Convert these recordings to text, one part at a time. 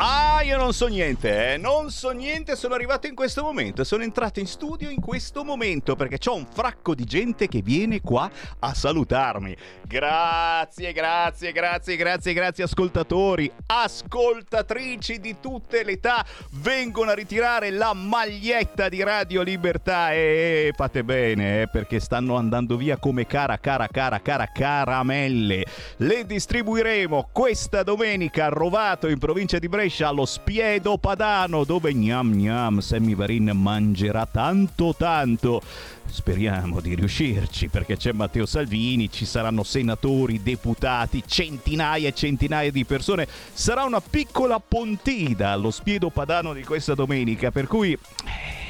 Ah, io non so niente, eh. non so niente, sono arrivato in questo momento, sono entrato in studio in questo momento perché c'ho un fracco di gente che viene qua a salutarmi. Grazie, grazie, grazie, grazie, grazie ascoltatori, ascoltatrici di tutte le età, vengono a ritirare la maglietta di Radio Libertà e fate bene, eh, perché stanno andando via come cara, cara, cara, cara caramelle. Le distribuiremo questa domenica a Rovato in provincia di Brescia Brescia allo Spiedo Padano dove gnam gnam Sammy Varin mangerà tanto tanto. Speriamo di riuscirci perché c'è Matteo Salvini, ci saranno senatori, deputati, centinaia e centinaia di persone. Sarà una piccola pontida allo Spiedo Padano di questa domenica per cui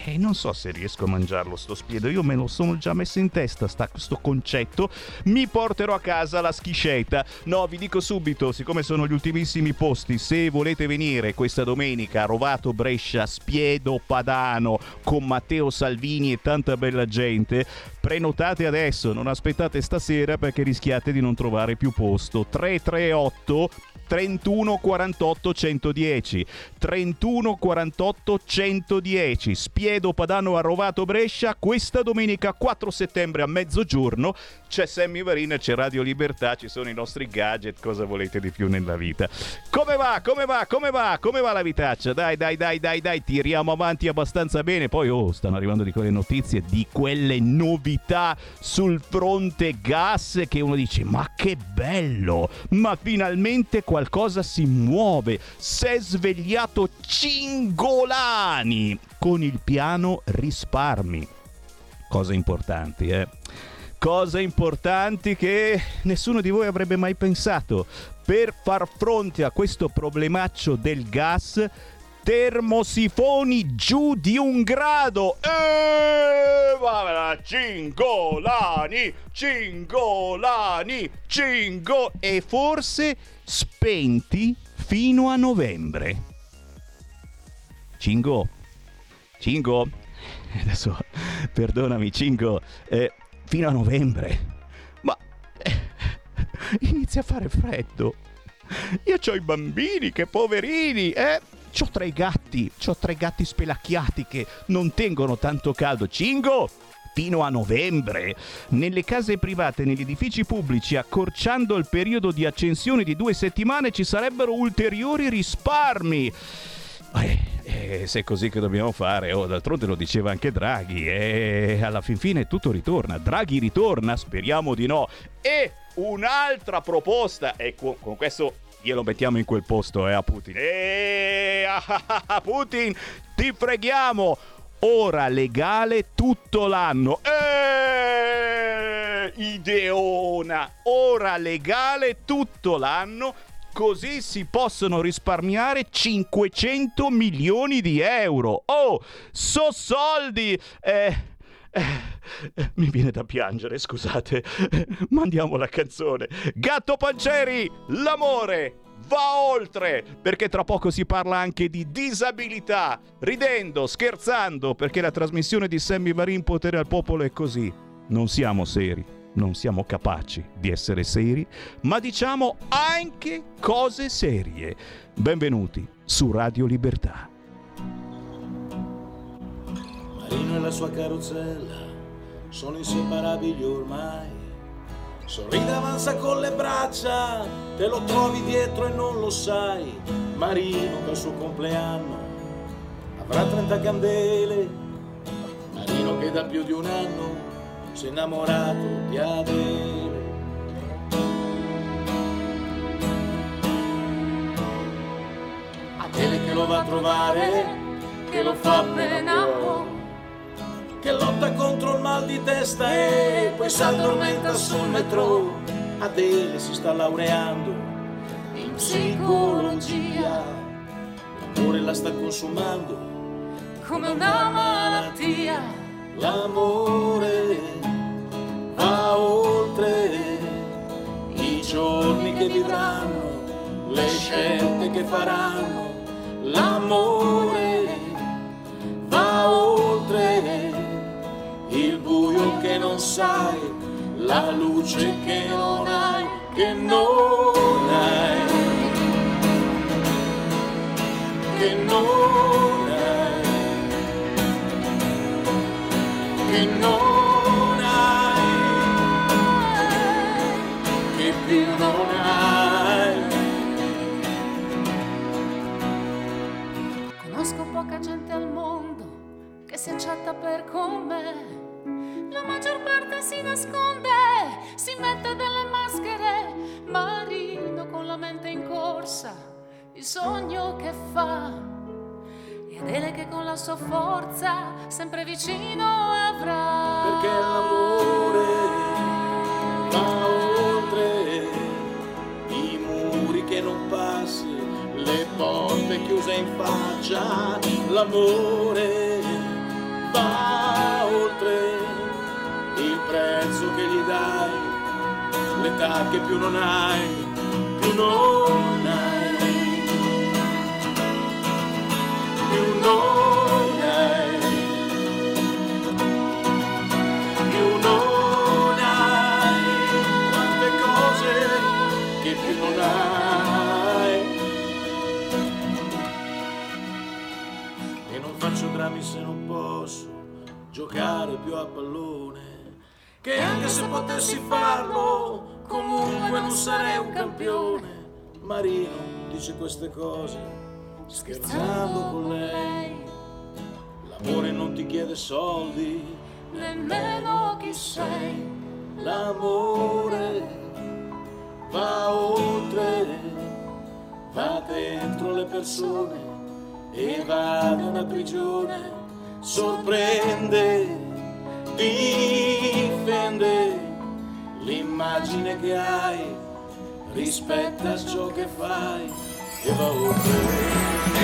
eh, non so se riesco a mangiarlo sto spiedo, io me lo sono già messo in testa sta, sto concetto, mi porterò a casa la schiscetta. No, vi dico subito, siccome sono gli ultimissimi posti, se volete venire questa domenica a Rovato Brescia, Spiedo Padano con Matteo Salvini e tanta bella gente, prenotate adesso, non aspettate stasera perché rischiate di non trovare più posto. 338 31 48 110 31 48 110 Spiedo Padano a Rovato Brescia. Questa domenica 4 settembre a mezzogiorno c'è Sammy Varin c'è Radio Libertà ci sono i nostri gadget. Cosa volete di più nella vita? Come va? Come va? Come va? Come va la vitaccia? Dai dai dai dai dai tiriamo avanti abbastanza bene. Poi oh stanno arrivando di quelle notizie di quelle novità sul fronte gas che uno dice ma che bello! Ma finalmente qua qualcosa si muove. Si è svegliato Cingolani con il piano risparmi. Cose importanti, eh? Cose importanti che nessuno di voi avrebbe mai pensato. Per far fronte a questo problemaccio del gas termosifoni giù di un grado. E vabbè, cingolani, cingolani, cingo e forse spenti fino a novembre. Cingo, Cingo, adesso perdonami Cingo, eh, fino a novembre. Ma eh, inizia a fare freddo. Io ho i bambini, che poverini, eh? C'ho tre gatti, c'ho tre gatti spelacchiati che non tengono tanto caldo. Cingo! Fino a novembre. Nelle case private e negli edifici pubblici, accorciando il periodo di accensione di due settimane, ci sarebbero ulteriori risparmi. Eh, eh, se è così che dobbiamo fare, oh, d'altronde lo diceva anche Draghi, e alla fin fine tutto ritorna. Draghi ritorna, speriamo di no. E un'altra proposta, e con, con questo glielo mettiamo in quel posto, eh, a Putin. E a Putin, ti preghiamo, ora legale tutto l'anno. E ideona, ora legale tutto l'anno. Così si possono risparmiare 500 milioni di euro. Oh, so soldi! Eh, mi viene da piangere, scusate. Mandiamo la canzone. Gatto Panceri, l'amore va oltre, perché tra poco si parla anche di disabilità, ridendo, scherzando, perché la trasmissione di Sammy Varin Potere al Popolo è così. Non siamo seri, non siamo capaci di essere seri, ma diciamo anche cose serie. Benvenuti su Radio Libertà. Marino e la sua carrozzella sono inseparabili ormai. Sorride avanza con le braccia, te lo trovi dietro e non lo sai. Marino che al suo compleanno avrà 30 candele. Marino che da più di un anno si è innamorato di Adele. Adele che lo va a trovare, che lo fa appena che lotta contro il mal di testa e poi si addormenta sul metro. Adele si sta laureando in psicologia. L'amore la sta consumando come una malattia. L'amore va oltre i giorni che vivranno, le scelte che faranno. L'amore va oltre buio che non sai, la luce che non hai, che non hai, che non hai, che non hai, che più non hai. Conosco poca gente al mondo che si accetta per come la maggior parte si nasconde, si mette delle maschere, marino con la mente in corsa, il sogno che fa. E Adele che con la sua forza sempre vicino avrà. Perché l'amore va oltre i muri che non passi, le porte chiuse in faccia, l'amore va oltre il prezzo che gli dai, l'età che più non hai, più non hai, più non hai, più non hai, quante cose che più non hai. E non faccio drammi se non posso giocare più a pallone che anche se potessi farlo, comunque non sarei un campione. Marino dice queste cose scherzando con lei. L'amore non ti chiede soldi, Nemmeno chi sei, l'amore va oltre, va dentro le persone e va da una prigione, sorprende, difende l'immagine che hai, rispetta ciò che fai e va oltre,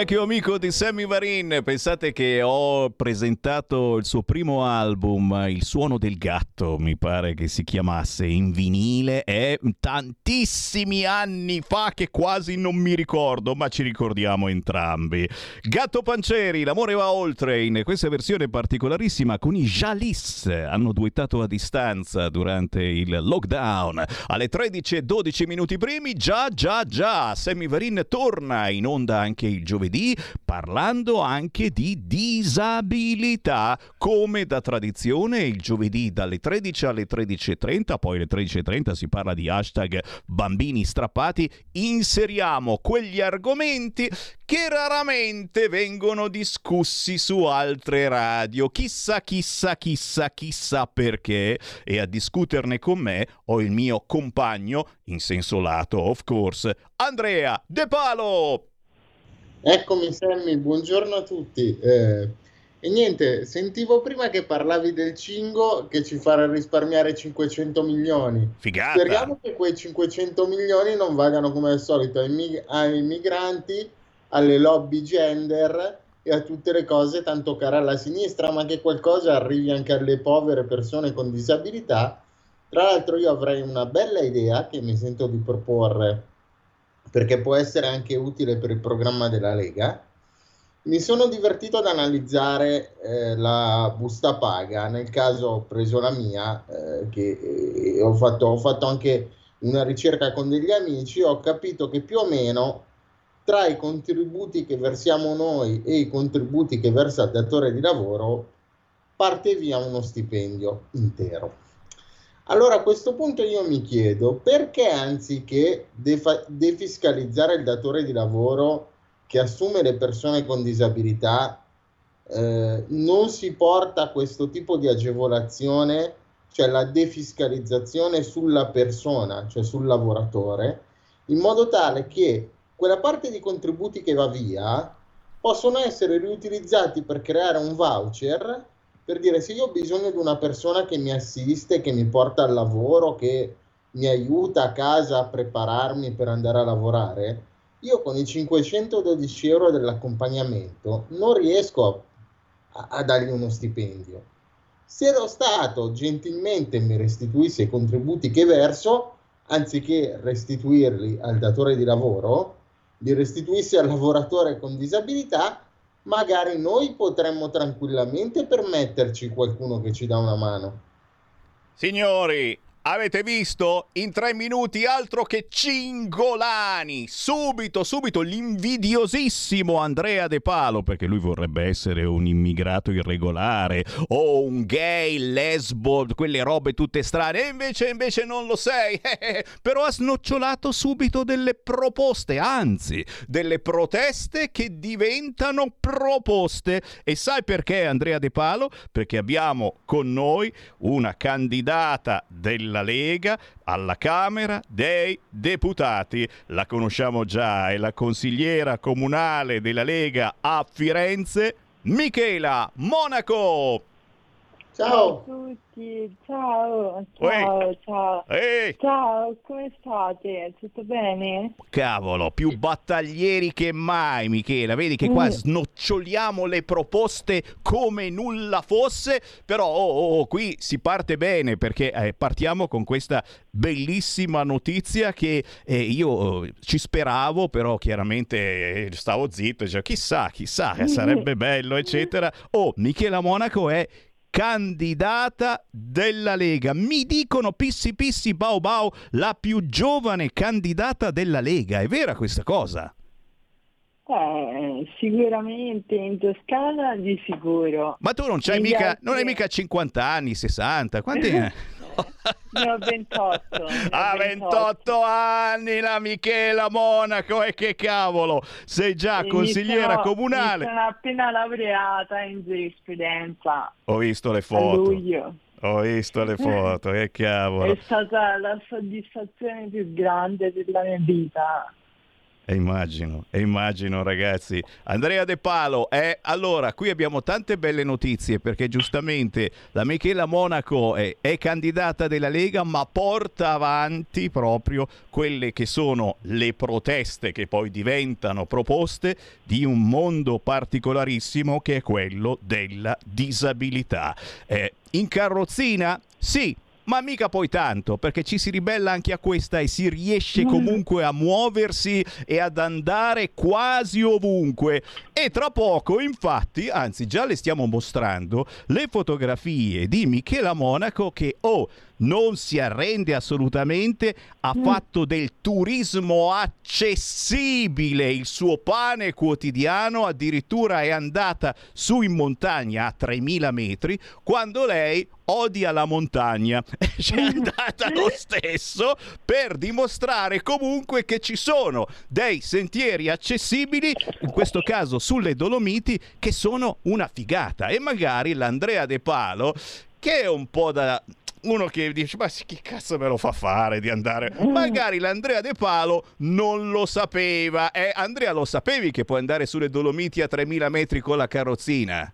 vecchio amico di Sammy Varin. Pensate che ho presentato il suo primo album, Il suono del gatto, mi pare che si chiamasse, in vinile. È tantissimi anni fa che quasi non mi ricordo, ma ci ricordiamo entrambi. Gatto Panceri, L'amore va oltre, in questa versione particolarissima con i Jalis. Hanno duettato a distanza durante il lockdown. Alle 13.12 minuti primi, già, già, già, Sammy Varin torna in onda anche il giovedì parlando anche di disabilità come da tradizione il giovedì dalle 13 alle 13.30 poi alle 13.30 si parla di hashtag bambini strappati inseriamo quegli argomenti che raramente vengono discussi su altre radio. Chissà chissà chissà chissà perché. E a discuterne con me ho il mio compagno in senso lato of course Andrea De Palo Eccomi Sammy, buongiorno a tutti. Eh, e niente, sentivo prima che parlavi del Cingo che ci farà risparmiare 500 milioni. Figata. Speriamo che quei 500 milioni non vadano come al solito ai, mig- ai migranti, alle lobby gender e a tutte le cose tanto care alla sinistra, ma che qualcosa arrivi anche alle povere persone con disabilità. Tra l'altro io avrei una bella idea che mi sento di proporre perché può essere anche utile per il programma della Lega. Mi sono divertito ad analizzare eh, la busta paga, nel caso ho preso la mia, eh, che eh, ho, fatto, ho fatto anche una ricerca con degli amici, ho capito che più o meno tra i contributi che versiamo noi e i contributi che versa il datore di lavoro parte via uno stipendio intero. Allora a questo punto io mi chiedo perché anziché defa- defiscalizzare il datore di lavoro che assume le persone con disabilità eh, non si porta questo tipo di agevolazione, cioè la defiscalizzazione sulla persona, cioè sul lavoratore, in modo tale che quella parte di contributi che va via possono essere riutilizzati per creare un voucher per dire se io ho bisogno di una persona che mi assiste, che mi porta al lavoro, che mi aiuta a casa a prepararmi per andare a lavorare, io con i 512 euro dell'accompagnamento non riesco a, a dargli uno stipendio. Se lo Stato gentilmente mi restituisse i contributi che verso, anziché restituirli al datore di lavoro, li restituisse al lavoratore con disabilità, magari noi potremmo tranquillamente permetterci qualcuno che ci dà una mano. Signori, Avete visto? In tre minuti altro che cingolani. Subito, subito l'invidiosissimo Andrea De Palo, perché lui vorrebbe essere un immigrato irregolare o un gay, lesbo, quelle robe tutte strane. E invece, invece non lo sei. Però ha snocciolato subito delle proposte, anzi, delle proteste che diventano proposte. E sai perché Andrea De Palo? Perché abbiamo con noi una candidata del della Lega alla Camera dei Deputati. La conosciamo già, è la consigliera comunale della Lega a Firenze, Michela Monaco. Ciao. ciao a tutti, ciao, ciao, Ehi. ciao. Ehi. Ciao, come state? Tutto bene? Cavolo, più battaglieri che mai, Michela. Vedi che qua mm. snoccioliamo le proposte come nulla fosse, però oh, oh, oh qui si parte bene perché eh, partiamo con questa bellissima notizia che eh, io oh, ci speravo, però chiaramente eh, stavo zitto, cioè, chissà, chissà, mm. sarebbe bello, eccetera. Oh, Michela Monaco è candidata della Lega. Mi dicono Pissi Pissi Bau Bau, la più giovane candidata della Lega. È vera questa cosa? Eh, sicuramente in Toscana di sicuro. Ma tu non, c'hai mica, altri... non hai mica 50 anni, 60, quanti ne ho 28. Ha 28 anni la Michela Monaco e che cavolo, sei già e consigliera sono, comunale. sono appena laureata in giurisprudenza. Ho visto le foto. Ho visto le foto, che cavolo. È stata la soddisfazione più grande della mia vita. E immagino, e immagino ragazzi. Andrea De Palo, eh, allora qui abbiamo tante belle notizie perché giustamente la Michela Monaco è, è, candidata della Lega ma porta avanti proprio quelle che sono le proteste che poi diventano proposte di un mondo particolarissimo che è quello della disabilità. Eh, in carrozzina? Sì, ma mica poi tanto, perché ci si ribella anche a questa e si riesce comunque a muoversi e ad andare quasi ovunque. E tra poco, infatti, anzi già le stiamo mostrando, le fotografie di Michela Monaco che, oh, non si arrende assolutamente, ha mm. fatto del turismo accessibile il suo pane quotidiano, addirittura è andata su in montagna a 3000 metri, quando lei odia la montagna. C'è andata lo stesso per dimostrare comunque che ci sono dei sentieri accessibili, in questo caso sulle Dolomiti, che sono una figata. E magari l'Andrea De Palo che è un po' da uno che dice ma chi cazzo me lo fa fare di andare mm. magari l'Andrea De Palo non lo sapeva eh, Andrea lo sapevi che puoi andare sulle Dolomiti a 3000 metri con la carrozzina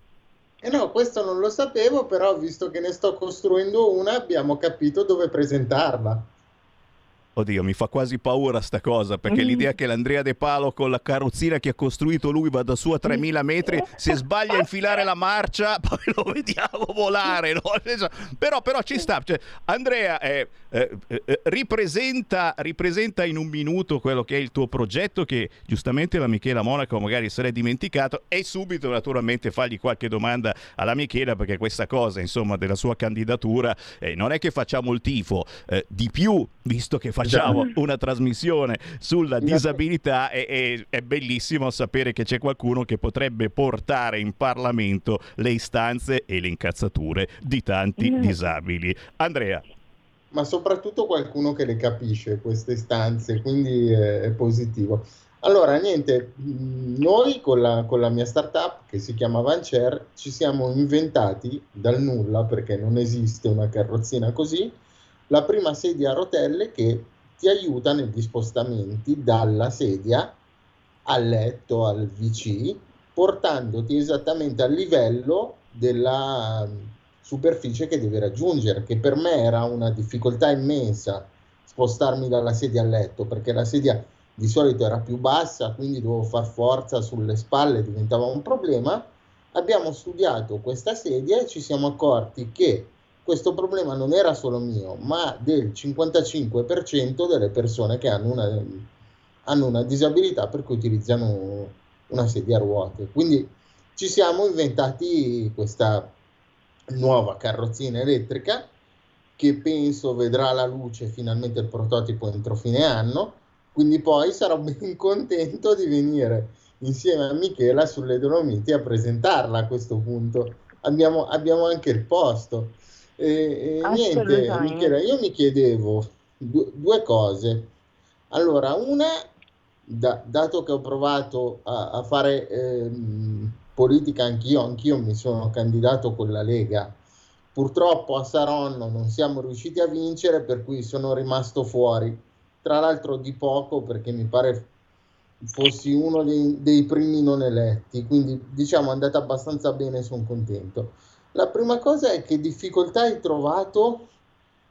eh no, questo non lo sapevo, però visto che ne sto costruendo una, abbiamo capito dove presentarla. Oddio, mi fa quasi paura sta cosa, perché mm. l'idea che l'Andrea De Palo con la carrozzina che ha costruito lui vada su a 3000 metri, se sbaglia a infilare la marcia, poi lo vediamo volare. No? Però, però, ci sta. Cioè, Andrea eh, eh, eh, ripresenta, ripresenta, in un minuto quello che è il tuo progetto, che giustamente la Michela Monaco magari se l'è dimenticato, e subito naturalmente fagli qualche domanda alla Michela, perché questa cosa, insomma, della sua candidatura, eh, non è che facciamo il tifo, eh, di più, visto che facciamo facciamo una trasmissione sulla disabilità e, e, è bellissimo sapere che c'è qualcuno che potrebbe portare in Parlamento le istanze e le incazzature di tanti mm. disabili. Andrea. Ma soprattutto qualcuno che le capisce queste istanze, quindi è, è positivo. Allora, niente, noi con la, con la, mia startup che si chiama Vancer ci siamo inventati dal nulla, perché non esiste una carrozzina così, la prima sedia a rotelle che ti aiuta negli spostamenti dalla sedia al letto, al VC, portandoti esattamente al livello della superficie che devi raggiungere, che per me era una difficoltà immensa spostarmi dalla sedia al letto, perché la sedia di solito era più bassa, quindi dovevo far forza sulle spalle, diventava un problema. Abbiamo studiato questa sedia e ci siamo accorti che questo problema non era solo mio, ma del 55% delle persone che hanno una, hanno una disabilità per cui utilizzano una sedia a ruote. Quindi ci siamo inventati questa nuova carrozzina elettrica che penso vedrà la luce finalmente il prototipo entro fine anno quindi poi sarò ben contento di venire insieme a Michela sulle Dolomiti a presentarla a questo punto. Abbiamo, abbiamo anche il posto. E, e niente, Michela, io mi chiedevo due, due cose. Allora, una, da, dato che ho provato a, a fare eh, politica anch'io, anch'io mi sono candidato con la Lega. Purtroppo a Saronno non siamo riusciti a vincere, per cui sono rimasto fuori tra l'altro di poco perché mi pare fossi uno dei, dei primi non eletti, quindi diciamo è andata abbastanza bene, sono contento. La prima cosa è che difficoltà hai trovato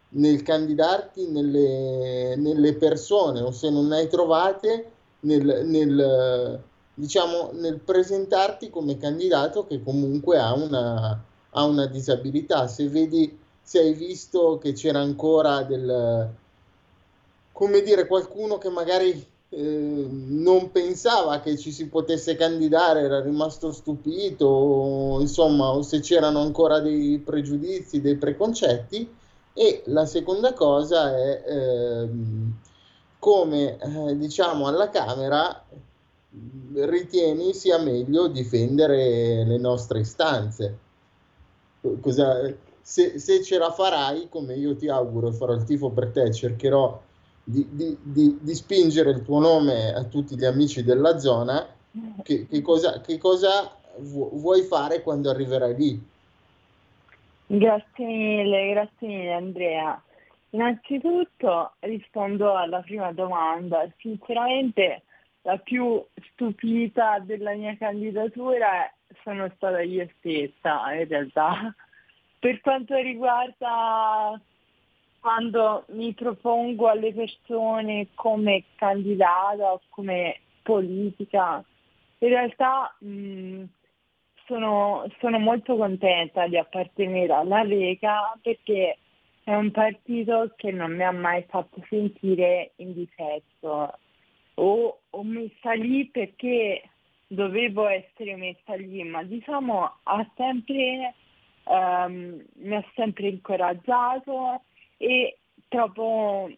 nel candidarti nelle, nelle persone o se non ne hai trovate nel, nel, diciamo, nel presentarti come candidato che comunque ha una, ha una disabilità. Se vedi, se hai visto che c'era ancora del, come dire, qualcuno che magari eh, non pensava che ci si potesse candidare, era rimasto stupito, insomma, o se c'erano ancora dei pregiudizi, dei preconcetti. E la seconda cosa è eh, come, eh, diciamo, alla Camera ritieni sia meglio difendere le nostre istanze. Cosa, se, se ce la farai, come io ti auguro farò il tifo per te, cercherò di, di, di, di, spingere il tuo nome a tutti gli amici della zona, che, che cosa, che cosa vuoi fare quando arriverai lì? Grazie mille, grazie mille Andrea. Innanzitutto rispondo alla prima domanda. Sinceramente la più stupita della mia candidatura sono stata io stessa in realtà. Per quanto riguarda quando mi propongo alle persone come candidata o come politica, in realtà mh, sono, sono molto contenta di appartenere alla Lega perché è un partito che non mi ha mai fatto sentire in difetto. O, ho messa lì perché dovevo essere messa lì, ma diciamo ha sempre, um, mi ha sempre incoraggiato e trovo,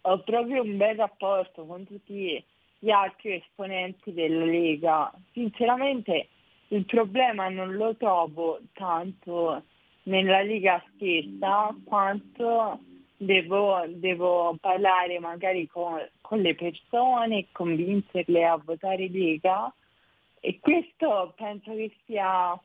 ho proprio un bel rapporto con tutti gli altri esponenti della Lega. Sinceramente il problema non lo trovo tanto nella Lega stessa quanto devo, devo parlare magari con, con le persone, convincerle a votare Lega e questo penso che sia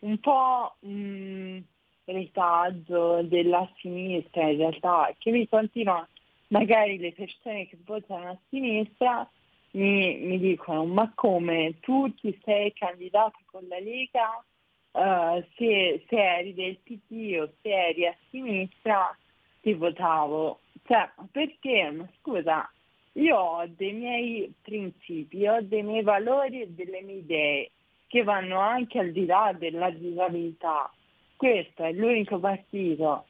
un po' mh, retaggio della sinistra in realtà, che mi continua, magari le persone che votano a sinistra mi, mi dicono ma come tu ti sei candidato con la Lega, uh, se, se eri del PD o se eri a sinistra ti votavo. Cioè, perché? Ma scusa, io ho dei miei principi, ho dei miei valori e delle mie idee che vanno anche al di là della disabilità questo è l'unico partito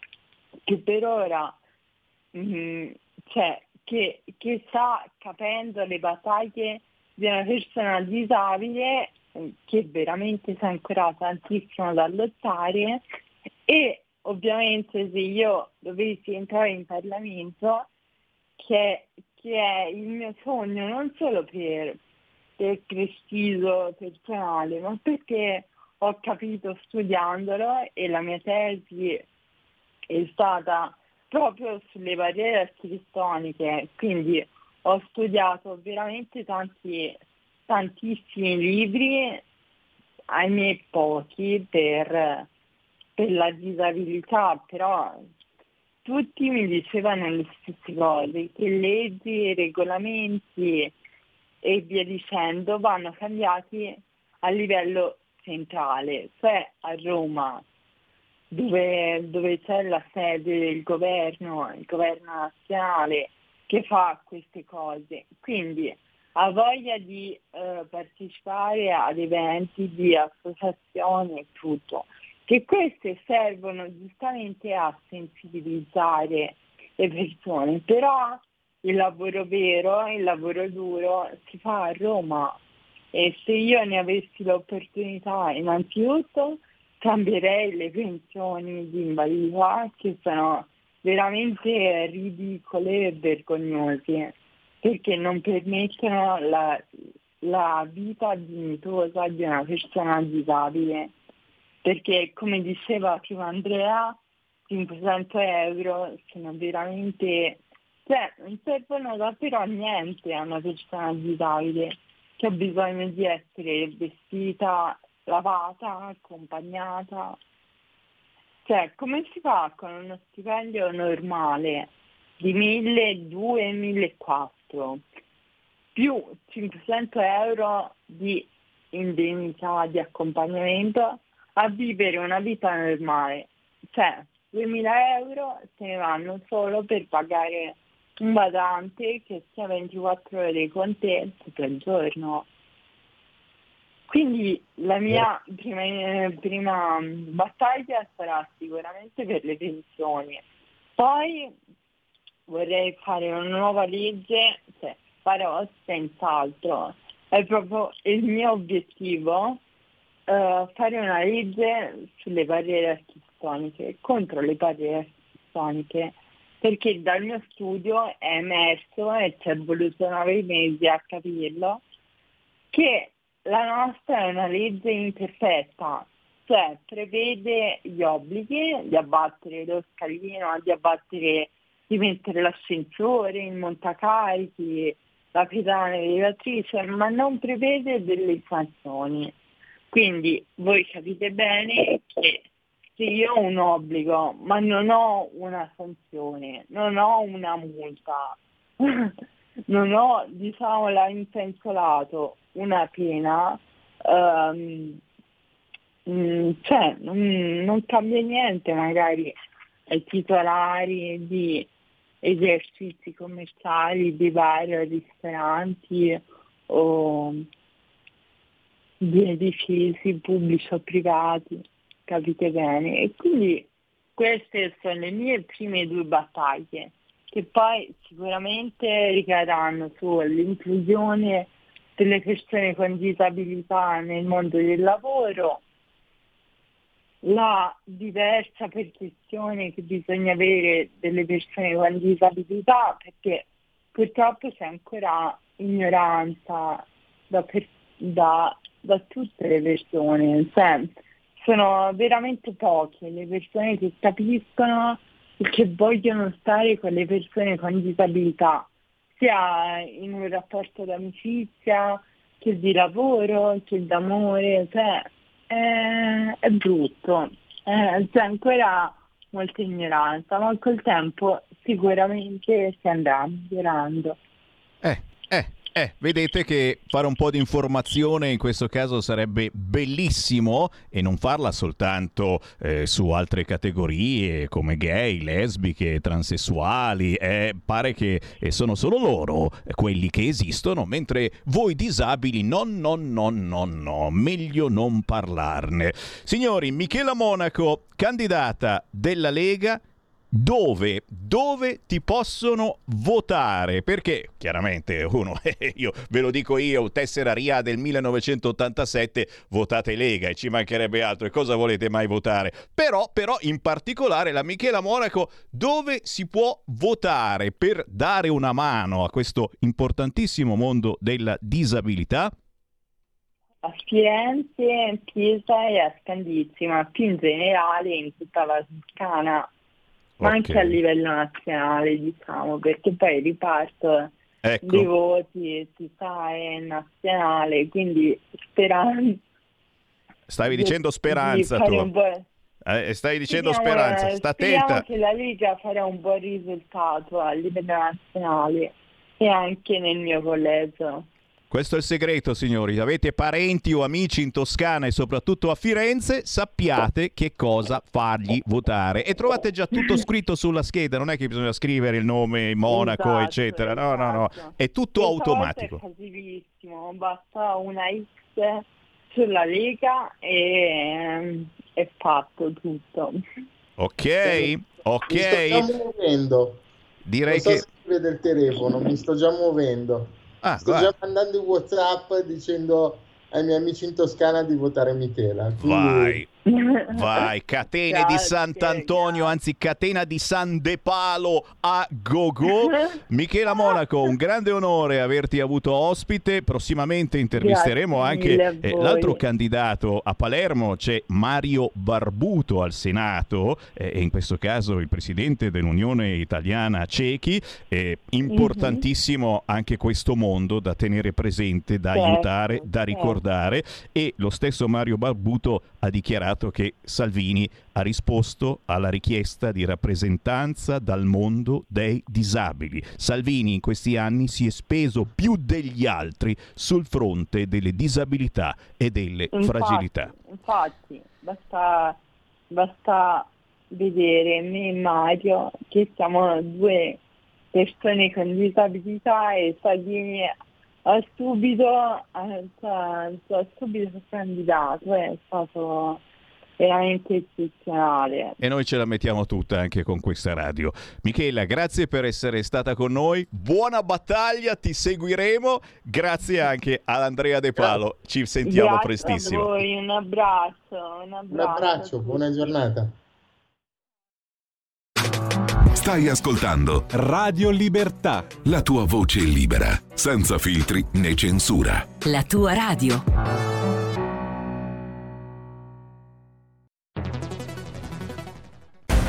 che per ora mh, mm, cioè, che, che, sta capendo le battaglie di una persona disabile che veramente sa ancora tantissimo da lottare. E ovviamente se io dovessi entrare in Parlamento che, che è il mio sogno non solo per, per prestigio personale ma perché ho capito studiandolo e la mia tesi è stata proprio sulle barriere architettoniche, quindi ho studiato veramente tanti, tantissimi libri, ahimè pochi, per, per la disabilità, però tutti mi dicevano le stesse cose, che leggi, regolamenti e via dicendo vanno cambiati a livello centrale, cioè a Roma, dove, dove c'è la sede del governo, il governo nazionale che fa queste cose. Quindi ha voglia di eh, partecipare ad eventi di associazioni e tutto che queste servono giustamente a sensibilizzare le persone, però il lavoro vero, il lavoro duro si fa a Roma e se io ne avessi l'opportunità innanzitutto cambierei le pensioni di invalidità che sono veramente ridicole e vergognose perché non permettono la, la vita dignitosa di una persona disabile. Perché come diceva prima Andrea, 500 euro sono veramente, cioè non servono davvero a niente a una persona disabile ha bisogno di essere vestita, lavata, accompagnata. Cioè, come si fa con uno stipendio normale di 1.200, 1.400 più 500 euro di indennità di accompagnamento a vivere una vita normale. Cioè, 2000 euro se ne vanno solo per pagare un badante che sia 24 ore con te tutto il giorno. Quindi la mia prima, prima battaglia sarà sicuramente per le pensioni. Poi vorrei fare una nuova legge, cioè farò senz'altro. È proprio il mio obiettivo uh, fare una legge sulle barriere architettoniche, contro le barriere architettoniche, perché dal mio studio è emerso, e ci è voluto nove mesi a capirlo, che la nostra è una legge imperfetta, cioè prevede gli obblighi di abbattere lo scalino, di abbattere, di mettere l'ascensore, il montacarichi, la pedana elevatrice, ma non prevede delle sanzioni. Quindi voi capite bene che se io ho un obbligo ma non ho una sanzione, non ho una multa, non ho diciamo l'impensolato, una pena, um, cioè non, non cambia niente magari ai titolari di esercizi commerciali, di bar, ristoranti o di edifici pubblici o privati, capite bene? E quindi queste sono le mie prime due battaglie, che poi sicuramente ricadranno sull'inclusione delle persone con disabilità nel mondo del lavoro, la diversa percezione che bisogna avere delle persone con disabilità, perché purtroppo c'è ancora ignoranza da, per, da da tutte le persone, cioè, sono veramente poche le persone che capiscono e che vogliono stare con le persone con disabilità, sia in un rapporto d'amicizia, che di lavoro, che d'amore, cioè, è, è brutto, eh, c'è ancora molta ignoranza, ma col tempo sicuramente si andrà migliorando. Eh, eh, eh, vedete che fare un po' di informazione in questo caso sarebbe bellissimo e non farla soltanto eh, su altre categorie come gay, lesbiche, transessuali. Eh, pare che eh, sono solo loro quelli che esistono, mentre voi disabili no, no, no, no, no, meglio non parlarne. Signori, Michela Monaco, candidata della Lega dove, dove ti possono votare? Perché chiaramente uno, io ve lo dico io, tessera RIA del 1987, votate Lega e ci mancherebbe altro, e cosa volete mai votare? Però, però in particolare la Michela Monaco, dove si può votare per dare una mano a questo importantissimo mondo della disabilità? a Firenze, Pisa e a Scandizzi, ma più in generale in tutta la Toscana ma okay. anche a livello nazionale, diciamo, perché poi riparto Ecco. dei voti, si sa, è nazionale, quindi sperando Stavi dicendo di speranza fare tu. buon- Eh, stai dicendo Speriamo- speranza. Sta attenta. che la Liga farà un buon risultato a livello nazionale e anche nel mio collegio. Questo è il segreto, signori. Avete parenti o amici in Toscana e soprattutto a Firenze, sappiate che cosa fargli votare. E trovate già tutto scritto sulla scheda, non è che bisogna scrivere il nome, Monaco, Esatto, eccetera. No, no, no. esatto. È tutto Questa automatico. volta È facilissimo, basta una X sulla Lega e è fatto tutto. Ok? Ok? Mi sto già muovendo. Direi non so che... se si vede il telefono, mi sto già muovendo. Ah, sto già mandando i WhatsApp dicendo ai miei amici in Toscana di votare Michela. Quindi- Vai. Vai, catene di Grazie, Sant'Antonio, grazie. anzi catena di San De Palo a Gogo. Michela Monaco, un grande onore averti avuto ospite. Prossimamente intervisteremo Grazie anche eh, l'altro candidato a Palermo, c'è Mario Barbuto al Senato, eh, e in questo caso il presidente dell'Unione Italiana Cechi. Eh, importantissimo anche questo mondo da tenere presente, da Certo, aiutare, da certo. ricordare e lo stesso Mario Barbuto ha dichiarato che Salvini ha risposto alla richiesta di rappresentanza dal mondo dei disabili. Salvini in questi anni si è speso più degli altri sul fronte delle disabilità e delle Infatti, fragilità. Infatti, basta, basta vedere me e Mario che siamo due persone con disabilità e Salvini ha subito, ha subito candidato, è stato veramente eccezionale. E noi ce la mettiamo tutta anche con questa radio. Michela, grazie per essere stata con noi. Buona battaglia, ti seguiremo. Grazie anche ad Andrea De Palo. Ci sentiamo Grazie prestissimo. a voi, un abbraccio, un Un abbraccio. abbraccio, buona giornata. Stai ascoltando Radio Libertà. la tua voce libera, senza filtri né censura. La tua radio.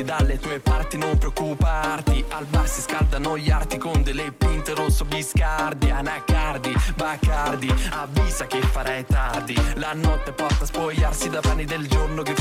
Party dalle tue parti, non preoccuparti. Al bar si scaldano gli arti con delle pinte rosso biscardi, anacardi, bacardi. Avvisa che farai tardi. La notte porta a spogliarsi da panni del giorno che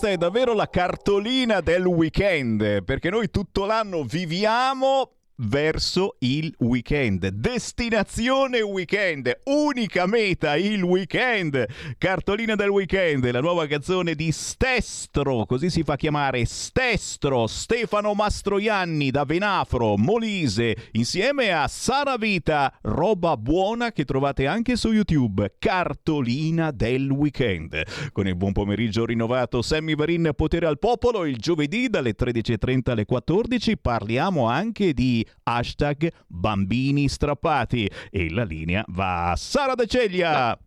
questa è davvero la cartolina del weekend, perché noi tutto l'anno viviamo verso il weekend. Destinazione weekend, unica meta il weekend. Cartolina del weekend, la nuova canzone di Stestro, così si fa chiamare Stestro, Stefano Mastroianni da Venafro, Molise, insieme a Sara Vita, roba buona che trovate anche su YouTube. Cartolina del weekend. Con il buon pomeriggio rinnovato Sammy Varin Potere al Popolo, il giovedì dalle 13.30 alle 14 parliamo anche di hashtag bambini strappati e la linea va a Sara De Ceglia.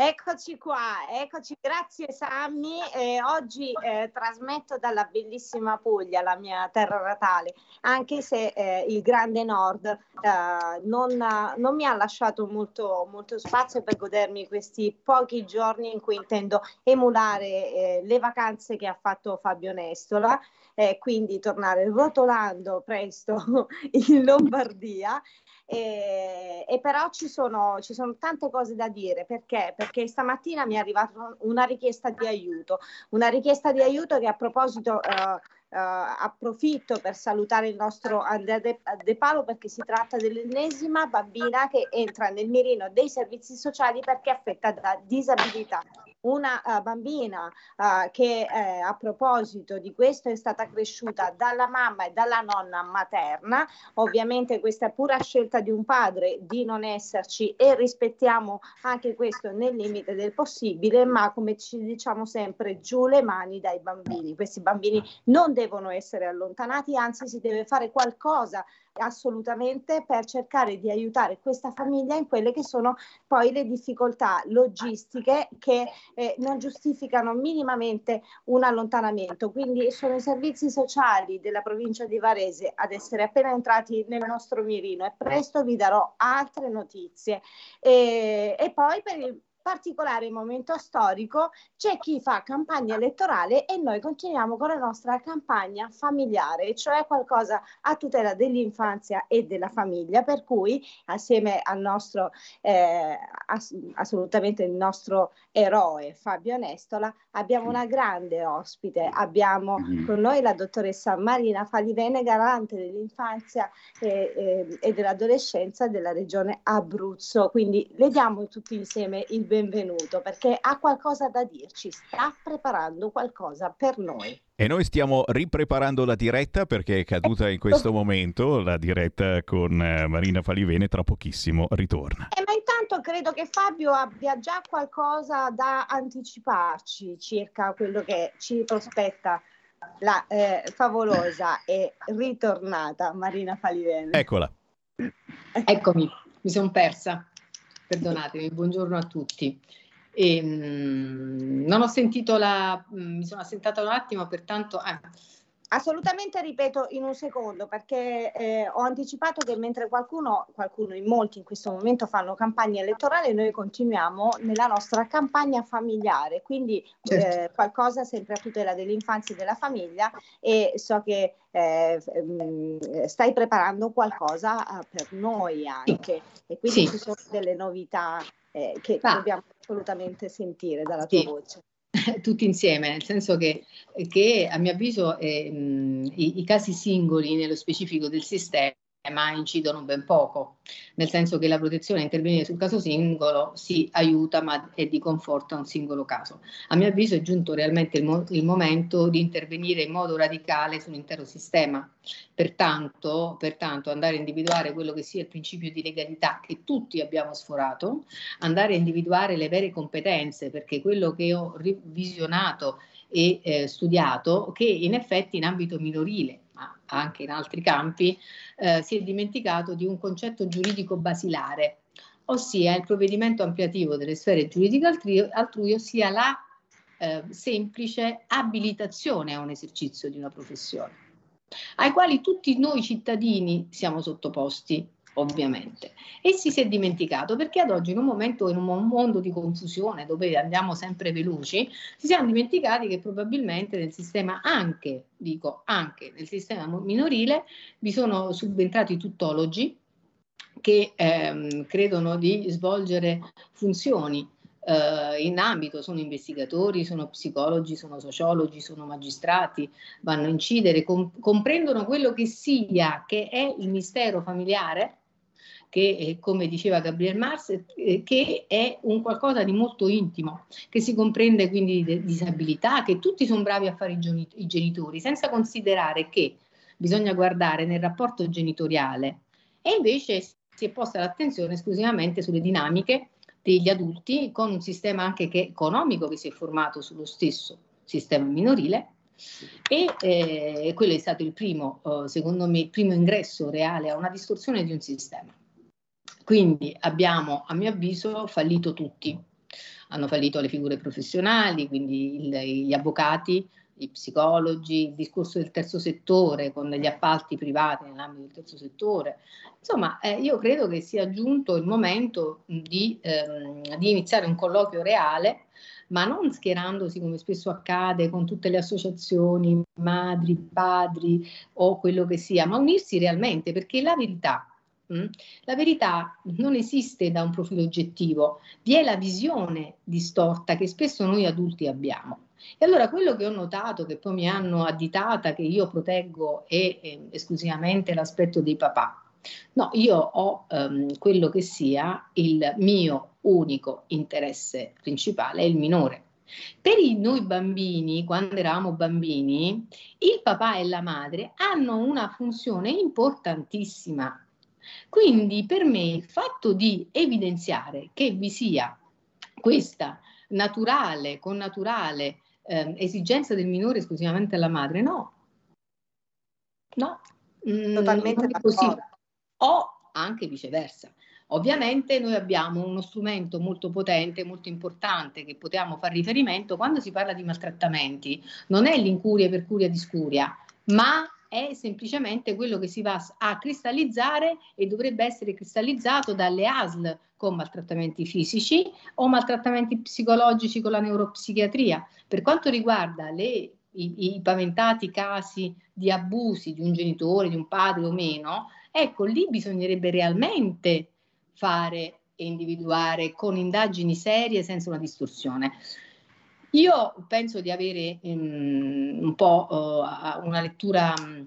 Eccoci qua, eccoci, grazie Sammy. Eh, oggi eh, trasmetto dalla bellissima Puglia, la mia terra natale, anche se eh, il grande nord eh, non, non, mi ha lasciato molto, molto, spazio per godermi questi pochi giorni in cui intendo emulare eh, le vacanze che ha fatto Fabio Nestola, quindi tornare rotolando presto in Lombardia e, e però ci sono, ci sono, tante cose da dire perché? Perché stamattina mi è arrivata una richiesta di aiuto, una richiesta di aiuto che a proposito eh, Uh, approfitto per salutare il nostro Andrea De, De, Palo perché si tratta dell'ennesima bambina che entra nel mirino dei servizi sociali perché affetta da disabilità una uh, bambina uh, che eh, a proposito di questo è stata cresciuta dalla mamma e dalla nonna materna, ovviamente questa è pura scelta di un padre di non esserci e rispettiamo anche questo nel limite del possibile, ma come ci diciamo sempre giù le mani dai bambini, questi bambini non devono essere allontanati, anzi si deve fare qualcosa assolutamente per cercare di aiutare questa famiglia in quelle che sono poi le difficoltà logistiche che eh, non giustificano minimamente un allontanamento. Quindi sono i servizi sociali della provincia di Varese ad essere appena entrati nel nostro mirino e presto vi darò altre notizie. E, e poi per il particolare momento storico c'è chi fa campagna elettorale e noi continuiamo con la nostra campagna familiare, cioè qualcosa a tutela dell'infanzia e della famiglia, per cui assieme al nostro, eh, ass- assolutamente il nostro eroe Fabio Nestola, abbiamo una grande ospite, abbiamo mm-hmm. con noi la dottoressa Marina Falivene, garante dell'infanzia e, e, e dell'adolescenza della regione Abruzzo, quindi le diamo tutti insieme il benvenuto benvenuto perché ha qualcosa da dirci, sta preparando qualcosa per noi. E noi stiamo ripreparando la diretta perché è caduta in questo momento la diretta con eh, Marina Falivene, tra pochissimo ritorna. Eh, ma intanto credo che Fabio abbia già qualcosa da anticiparci circa quello che ci prospetta la eh, favolosa e ritornata Marina Falivene. Eccola. Eccomi, mi sono persa perdonatemi, buongiorno a tutti. E, ehm, mh, non ho sentito la, mh, mi sono assentata un attimo, pertanto... Eh. Assolutamente ripeto in un secondo perché eh, ho anticipato che mentre qualcuno, qualcuno in molti in questo momento fanno campagna elettorale, noi continuiamo nella nostra campagna familiare, quindi certo. eh, qualcosa sempre a tutela dell'infanzia e della famiglia e so che eh, mm, stai preparando qualcosa eh, per noi anche e quindi sì. ci sono delle novità eh, che ah. dobbiamo assolutamente sentire dalla tua voce. tutti insieme, nel senso che, che a mio avviso eh, mh, i, i, casi singoli nello specifico del sistema ma incidono ben poco, nel senso che la protezione a intervenire sul caso singolo si aiuta ma è di conforto a un singolo caso. A mio avviso è giunto realmente il, mo- il momento di intervenire in modo radicale sull'intero sistema. Pertanto, pertanto andare a individuare quello che sia il principio di legalità che tutti abbiamo sforato, andare a individuare le vere competenze, perché quello che ho visionato e eh, studiato, che in effetti in ambito minorile anche in altri campi, eh, si è dimenticato di un concetto giuridico basilare, ossia il provvedimento ampliativo delle sfere giuridiche altrui, altrui ossia la eh, semplice abilitazione a un esercizio di una professione, ai quali tutti noi cittadini siamo sottoposti ovviamente. E si è dimenticato perché ad oggi in un momento, in un mondo di confusione dove andiamo sempre veloci, si siamo dimenticati che probabilmente nel sistema anche, dico anche nel sistema minorile, vi sono subentrati tuttologi che ehm, credono di svolgere funzioni eh, in ambito, sono investigatori, sono psicologi, sono sociologi, sono magistrati, vanno a incidere, com- comprendono quello che sia, che è il mistero familiare, che eh, come diceva Gabriel Mars, eh, che è un qualcosa di molto intimo, che si comprende quindi di disabilità, che tutti sono bravi a fare i, geni- i genitori, senza considerare che bisogna guardare nel rapporto genitoriale e invece si è posta l'attenzione esclusivamente sulle dinamiche degli adulti con un sistema anche che, economico che si è formato sullo stesso sistema minorile e eh, quello è stato il primo, eh, secondo me, il primo ingresso reale a una distorsione di un sistema. Quindi abbiamo, a mio avviso, fallito tutti. Hanno fallito le figure professionali, quindi il, gli avvocati, i psicologi, il discorso del terzo settore con gli appalti privati nell'ambito del terzo settore. Insomma, eh, io credo che sia giunto il momento di, ehm, di iniziare un colloquio reale ma non schierandosi come spesso accade con tutte le associazioni, madri, padri o quello che sia, ma unirsi realmente perché la verità la verità non esiste da un profilo oggettivo, vi è la visione distorta che spesso noi adulti abbiamo. E allora quello che ho notato, che poi mi hanno additata, che io proteggo è eh, esclusivamente l'aspetto dei papà. No, io ho ehm, quello che sia il mio unico interesse principale, è il minore. Per noi bambini, quando eravamo bambini, il papà e la madre hanno una funzione importantissima. Quindi per me il fatto di evidenziare che vi sia questa naturale, connaturale eh, esigenza del minore esclusivamente alla madre, no. No. Mm, Totalmente mm, così. O anche viceversa. Ovviamente noi abbiamo uno strumento molto potente, molto importante che possiamo fare riferimento quando si parla di maltrattamenti. Non è l'incuria per curia di scuria, ma è semplicemente quello che si va a cristallizzare e dovrebbe essere cristallizzato dalle ASL con maltrattamenti fisici o maltrattamenti psicologici con la neuropsichiatria. Per quanto riguarda le, i, i paventati casi di abusi di un genitore, di un padre o meno, ecco lì bisognerebbe realmente fare e individuare con indagini serie senza una distorsione. Io penso di avere um, un po' uh, una lettura um,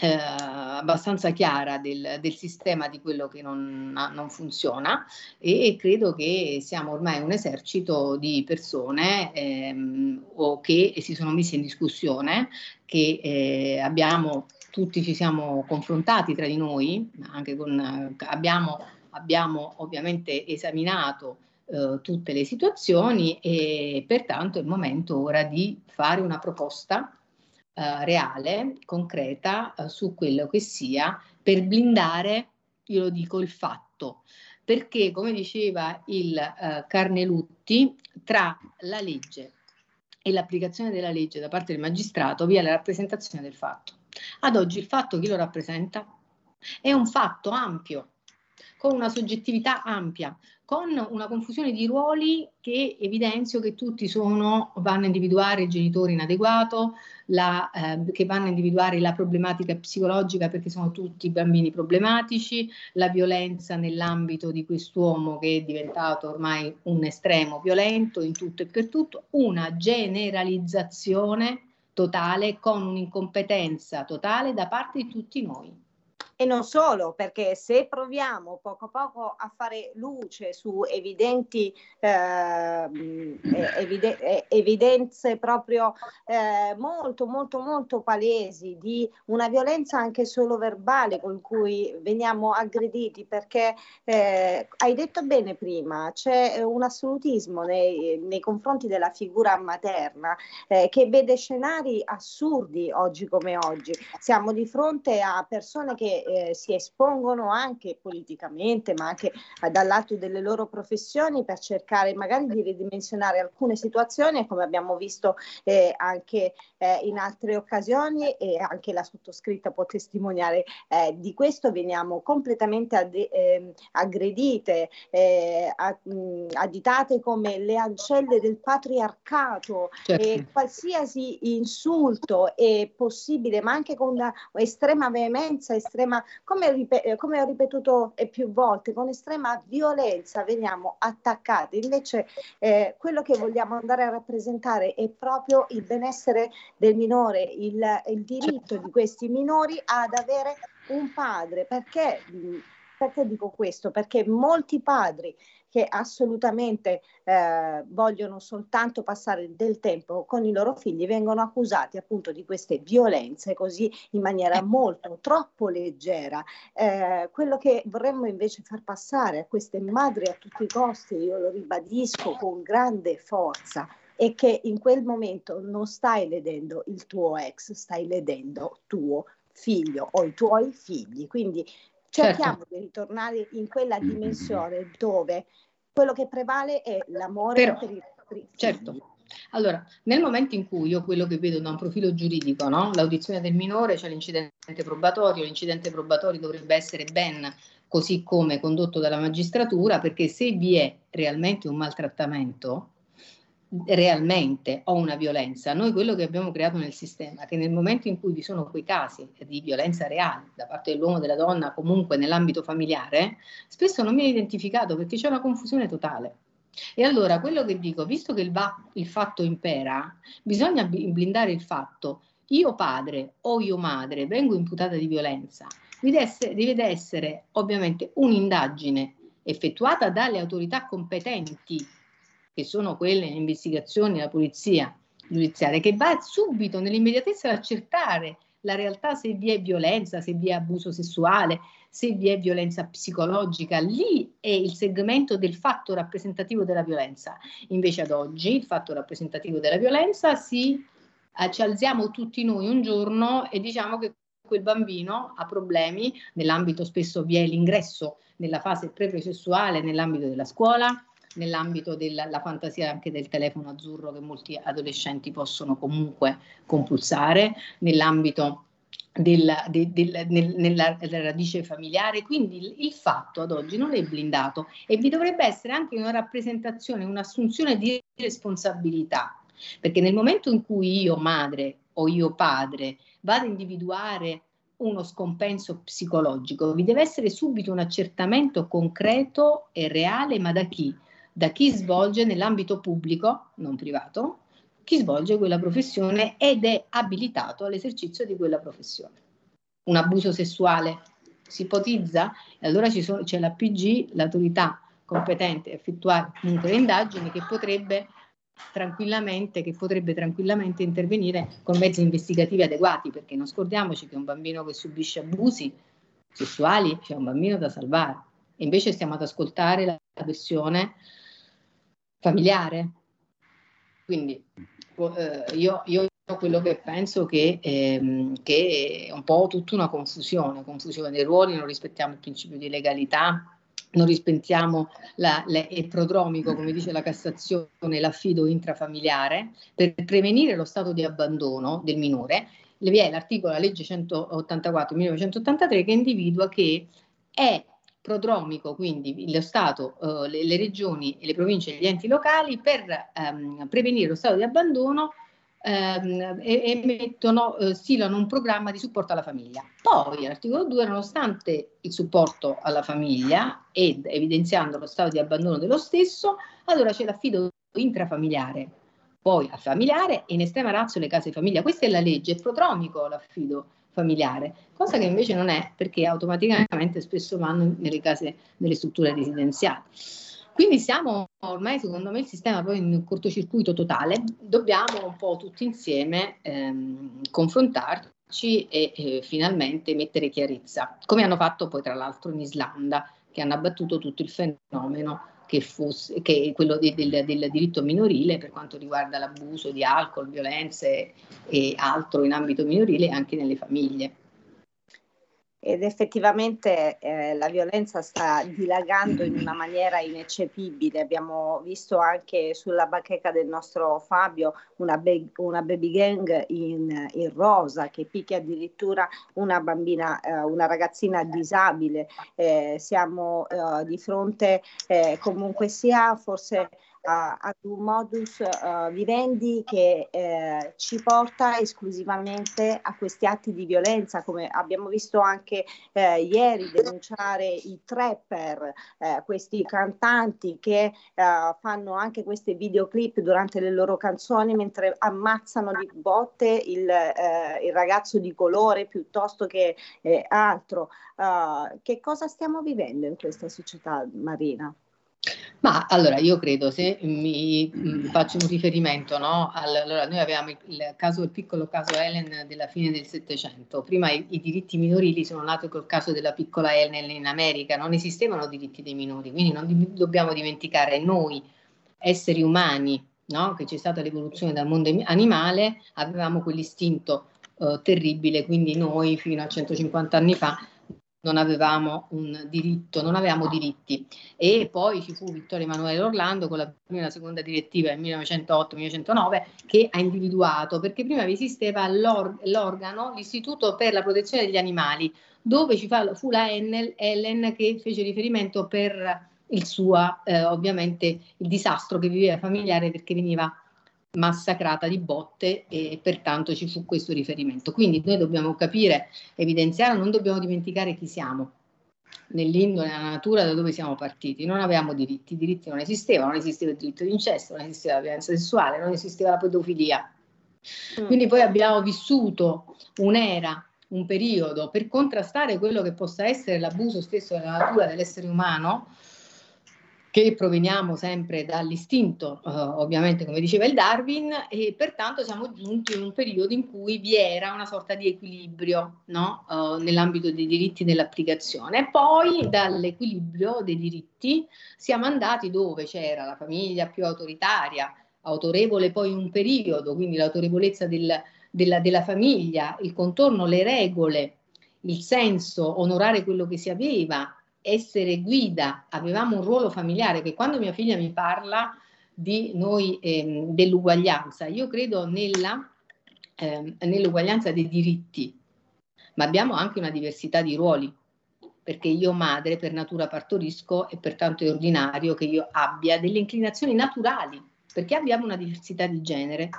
eh, abbastanza chiara del, del, sistema di quello che non, non funziona e, e, credo che siamo ormai un esercito di persone ehm, o che si sono messe in discussione, che eh, abbiamo tutti ci siamo confrontati tra di noi, anche con, abbiamo, abbiamo ovviamente esaminato eh, tutte le situazioni e pertanto è il momento ora di fare una proposta eh, reale, concreta eh, su quello che sia per blindare, io lo dico, il fatto. Perché, come diceva il eh, Carnelutti, tra la legge e l'applicazione della legge da parte del magistrato vi è la rappresentazione del fatto. Ad oggi il fatto chi lo rappresenta? È un fatto ampio, con una soggettività ampia, con una confusione di ruoli che evidenzio che tutti sono, vanno a individuare il genitore inadeguato, la, eh, che vanno a individuare la problematica psicologica perché sono tutti bambini problematici, la violenza nell'ambito di quest'uomo che è diventato ormai un estremo violento in tutto e per tutto, una generalizzazione totale con un'incompetenza totale da parte di tutti noi. E non solo, perché se proviamo poco a poco a fare luce su evidenti eh, evide- evidenze proprio eh, molto, molto, molto palesi di una violenza anche solo verbale con cui veniamo aggrediti, perché eh, hai detto bene prima, c'è un assolutismo nei, nei confronti della figura materna eh, che vede scenari assurdi oggi come oggi. Siamo di fronte a persone che eh, si espongono anche politicamente, ma anche eh, delle loro professioni per cercare magari di ridimensionare alcune situazioni, come abbiamo visto eh, anche eh, in altre occasioni e anche la sottoscritta può testimoniare eh, di questo, veniamo completamente ad- ehm, aggredite, eh, additate come le ancelle del patriarcato certo. e qualsiasi insulto è possibile, ma anche con una estrema veemenza, estrema come, ripet- come ho ripetuto più volte, con estrema violenza veniamo attaccati. Invece eh, quello che vogliamo andare a rappresentare è proprio il benessere del minore, il, il diritto di questi minori ad avere un padre. Perché, perché dico questo? Perché molti padri che assolutamente eh, vogliono soltanto passare del tempo con i loro figli vengono accusati appunto di queste violenze così in maniera molto troppo leggera. Eh, quello che vorremmo invece far passare a queste madri a tutti i costi, io lo ribadisco con grande forza, è che in quel momento non stai ledendo il tuo ex, stai ledendo tuo figlio o i tuoi figli. Quindi cerchiamo certo. di ritornare in quella dimensione dove quello che prevale è l'amore Però, per i figli. Certo. Allora, nel momento in cui io quello che vedo da un profilo giuridico, no? l'audizione del minore, c'è cioè l'incidente probatorio, l'incidente probatorio dovrebbe essere ben così come condotto dalla magistratura, perché se vi è realmente un maltrattamento, realmente o una violenza, noi quello che abbiamo creato nel sistema che nel momento in cui vi sono quei casi di violenza reale da parte dell'uomo o della donna, comunque nell'ambito familiare, spesso non viene identificato perché c'è una confusione totale. E allora quello che dico, visto che il, va, il fatto impera, bisogna blindare il fatto, io padre o io madre vengo imputata di violenza, deve essere, deve essere ovviamente un'indagine effettuata dalle autorità competenti che sono quelle in investigazioni della polizia giudiziaria, che va subito nell'immediatezza ad accertare la realtà se vi è violenza, se vi è abuso sessuale, se vi è violenza psicologica, lì è il segmento del fatto rappresentativo della violenza. Invece ad oggi il fatto rappresentativo della violenza si eh, ci alziamo tutti noi un giorno e diciamo che quel bambino ha problemi, nell'ambito spesso vi è l'ingresso nella fase pre-processuale nell'ambito della scuola, nell'ambito della fantasia anche del telefono azzurro che molti adolescenti possono comunque compulsare, nell'ambito del, del, del, nel, nella, nella, radice familiare, quindi il, il, fatto ad oggi non è blindato e vi dovrebbe essere anche una rappresentazione, un'assunzione di responsabilità, perché nel momento in cui io madre o io padre vado a individuare uno scompenso psicologico, vi deve essere subito un accertamento concreto e reale, ma da chi? Da chi svolge nell'ambito pubblico, non privato, chi svolge quella professione ed è abilitato all'esercizio di quella professione. Un abuso sessuale si ipotizza e allora sono, c'è la PG, l'autorità competente a effettuare le indagini che potrebbe tranquillamente, che potrebbe tranquillamente intervenire con mezzi investigativi adeguati, perché non scordiamoci che un bambino che subisce abusi sessuali c'è cioè un bambino da salvare. E invece stiamo ad ascoltare la questione familiare. Quindi eh, io, io, quello che penso che, ehm, che è un po' tutta una confusione, confusione dei ruoli, non rispettiamo il principio di legalità, non rispettiamo la, la, il prodromico, come dice la Cassazione, l'affido intrafamiliare, per prevenire lo stato di abbandono del minore, vi è l'articolo della legge 184-1983 che individua che è prodromico, quindi lo Stato, eh, le, le, regioni, le province e gli enti locali per ehm, prevenire lo stato di abbandono ehm, emettono, eh, stilano un programma di supporto alla famiglia. Poi all'articolo 2, nonostante il supporto alla famiglia ed evidenziando lo stato di abbandono dello stesso, allora c'è l'affido intrafamiliare, poi al familiare e in estrema razza le case famiglia. Questa è la legge, è prodromico l'affido familiare, cosa che invece non è perché automaticamente spesso vanno nelle case, nelle strutture residenziali. Quindi siamo ormai, secondo me, il sistema poi in un cortocircuito totale, dobbiamo un po' tutti insieme ehm, confrontarci e eh, finalmente mettere chiarezza, come hanno fatto poi tra l'altro in Islanda, che hanno abbattuto tutto il fenomeno che, fosse, che quello de, del, del, diritto minorile per quanto riguarda l'abuso di alcol, violenze e altro in ambito minorile anche nelle famiglie ed effettivamente eh, la violenza sta dilagando in una maniera ineccepibile. Abbiamo visto anche sulla bacheca del nostro Fabio una, be- una baby gang in, in, rosa che picchia addirittura una bambina, eh, una ragazzina disabile. Eh, siamo eh, di fronte eh, comunque sia forse ad un modus uh, vivendi che eh, ci porta esclusivamente a questi atti di violenza, come abbiamo visto anche eh, ieri denunciare i trapper, eh, questi cantanti che eh, fanno anche questi videoclip durante le loro canzoni mentre ammazzano di botte il, eh, il ragazzo di colore piuttosto che altro. Che cosa stiamo vivendo in questa società, Marina? Ma allora io credo, se mi mm, faccio un riferimento, no? Allora, noi avevamo il, caso, il piccolo caso Helen della fine del Settecento, prima i, i, diritti minorili sono nati col caso della piccola Helen in America, non esistevano diritti dei minori, quindi non dobbiamo dimenticare noi, esseri umani, no? che c'è stata l'evoluzione dal mondo animale, avevamo quell'istinto eh, terribile, quindi noi fino a 150 anni fa non avevamo un diritto, non avevamo diritti. E poi ci fu Vittorio Emanuele Orlando con la prima e la seconda direttiva del 1908-1909 che ha individuato, perché prima vi esisteva l'or- l'organo, l'Istituto per la protezione degli animali, dove ci fu la Enel, Ellen che fece riferimento per il suo, eh, ovviamente, il disastro che viveva familiare perché veniva massacrata di botte e pertanto ci fu questo riferimento. Quindi noi dobbiamo capire, evidenziare, non dobbiamo dimenticare chi siamo nell'indole, nella natura da dove siamo partiti. Non avevamo diritti, i diritti non esistevano, non esisteva il diritto di incesto, non esisteva la violenza sessuale, non esisteva la pedofilia. Mm. Quindi poi abbiamo vissuto un'era, un periodo per contrastare quello che possa essere l'abuso stesso della natura dell'essere umano che proveniamo sempre dall'istinto, eh, ovviamente come diceva il Darwin, e pertanto siamo giunti in un periodo in cui vi era una sorta di equilibrio no? eh, nell'ambito dei diritti nell'applicazione. Poi dall'equilibrio dei diritti siamo andati dove c'era la famiglia più autoritaria, autorevole poi un periodo, quindi l'autorevolezza del, della, della famiglia, il contorno, le regole, il senso, onorare quello che si aveva, essere guida, avevamo un ruolo familiare che quando mia figlia mi parla di noi ehm, dell'uguaglianza, io credo nella, ehm, nell'uguaglianza dei diritti, ma abbiamo anche una diversità di ruoli, perché io madre per natura partorisco e pertanto è ordinario che io abbia delle inclinazioni naturali, perché abbiamo una diversità di genere.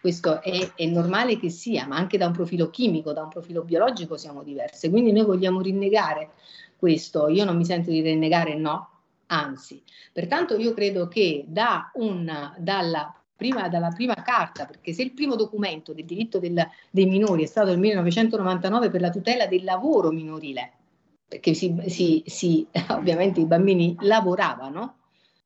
Questo è, è normale che sia, ma anche da un profilo chimico, da un profilo biologico siamo diverse. Quindi noi vogliamo rinnegare questo, io non mi sento di rinnegare no, anzi. Pertanto io credo che da un, dalla, prima, dalla prima carta, perché se il primo documento del diritto del, dei minori è stato il 1999 per la tutela del lavoro minorile, perché si, si, si, ovviamente i bambini lavoravano,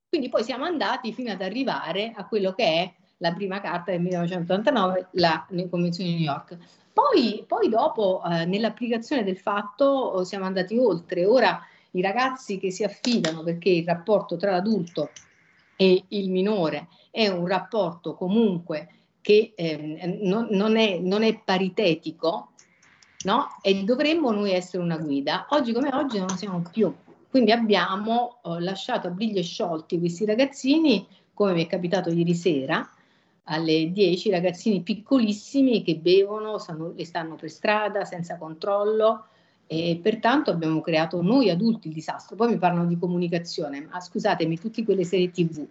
quindi poi siamo andati fino ad arrivare a quello che è la prima carta del 1989, la Convenzione di New York. Poi, poi dopo, eh, nell'applicazione del fatto, eh, siamo andati oltre. Ora i ragazzi che si affidano, perché il rapporto tra l'adulto e il minore è un rapporto comunque che eh, non, non, è, non, è, paritetico, no? E dovremmo noi essere una guida. Oggi come oggi non lo siamo più. Quindi abbiamo eh, lasciato a briglie sciolti questi ragazzini, come mi è capitato ieri sera, alle 10 ragazzini piccolissimi che bevono stanno, e stanno per strada senza controllo e pertanto abbiamo creato noi adulti il disastro. Poi mi parlano di comunicazione, ma scusatemi, tutte quelle serie tv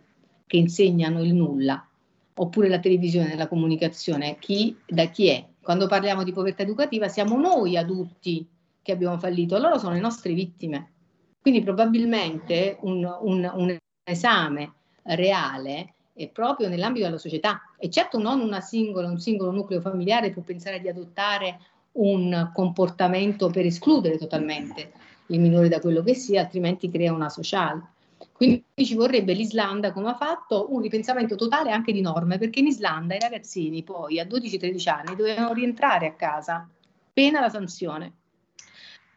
che insegnano il nulla, oppure la televisione, la comunicazione, chi, da chi è? Quando parliamo di povertà educativa siamo noi adulti che abbiamo fallito, loro sono le nostre vittime. Quindi probabilmente un, un, un esame reale è proprio nell'ambito della società e certo non una singola, un singolo nucleo familiare può pensare di adottare un comportamento per escludere totalmente il minore da quello che sia, altrimenti crea una sociale. Quindi ci vorrebbe l'Islanda, come ha fatto, un ripensamento totale anche di norme, perché in Islanda i ragazzini poi a 12-13 anni dovevano rientrare a casa, pena la sanzione.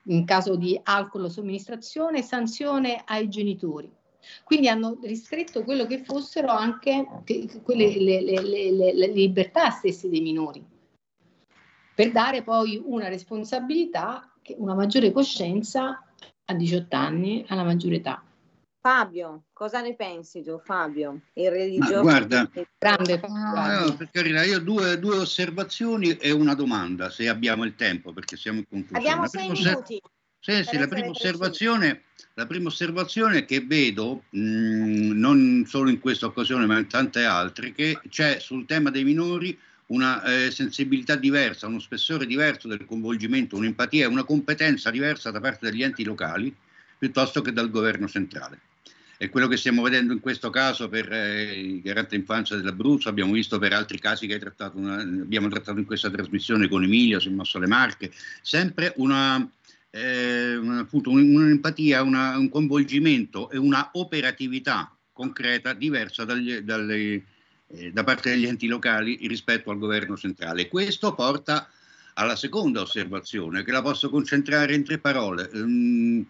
In caso di alcol o somministrazione, sanzione ai genitori. Quindi hanno ristretto quello che fossero anche che, quelle, le, le, le, le libertà stesse dei minori, per dare poi una responsabilità, una maggiore coscienza a 18 anni, alla maggiore età. Fabio, cosa ne pensi tu, Fabio? Il religioso guarda, grande no, no, per carità, io ho due, due, osservazioni e una domanda, se abbiamo il tempo, perché siamo in conclusione. Abbiamo sei minuti. Sì, sì, la prima, osservazione, la prima osservazione che vedo, mh, non solo in questa occasione ma in tante altre, che c'è sul tema dei minori una eh, sensibilità diversa, uno spessore diverso del coinvolgimento, un'empatia, una competenza diversa da parte degli enti locali piuttosto che dal governo centrale. È quello che stiamo vedendo in questo caso per eh, il garante infanzia dell'Abruzzo, abbiamo visto per altri casi che trattato una, abbiamo trattato in questa trasmissione con Emilia, sul Mosso le Marche, sempre una, eh, appunto, un'empatia, una, un coinvolgimento e una operatività concreta diversa dagli, dalle, eh, da parte degli enti locali rispetto al governo centrale. Questo porta alla seconda osservazione, che la posso concentrare in tre parole. Um,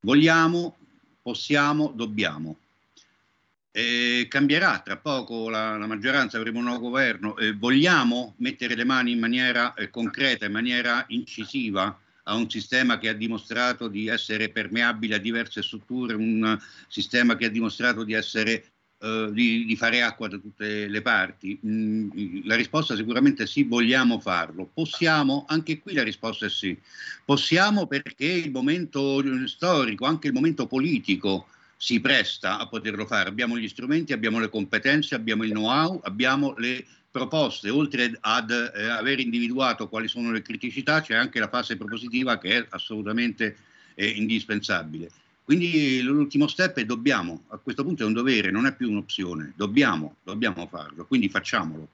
vogliamo, possiamo, dobbiamo. Eh, cambierà tra poco la, la, maggioranza, avremo un nuovo governo. Eh, vogliamo mettere le mani in maniera eh, concreta, in maniera incisiva a un sistema che ha dimostrato di essere permeabile a diverse strutture, un sistema che ha dimostrato di, essere, eh, di, di fare acqua da tutte le parti? Mm, la risposta sicuramente sì, vogliamo farlo. Possiamo? Anche qui la risposta è sì. Possiamo perché il momento storico, anche il momento politico, si presta a poterlo fare. Abbiamo gli strumenti, abbiamo le competenze, abbiamo il know-how, abbiamo le proposte, oltre ad eh, aver individuato quali sono le criticità, c'è anche la fase propositiva che è assolutamente eh, indispensabile. Quindi l'ultimo step è dobbiamo, a questo punto è un dovere, non è più un'opzione, dobbiamo, dobbiamo farlo, quindi facciamolo.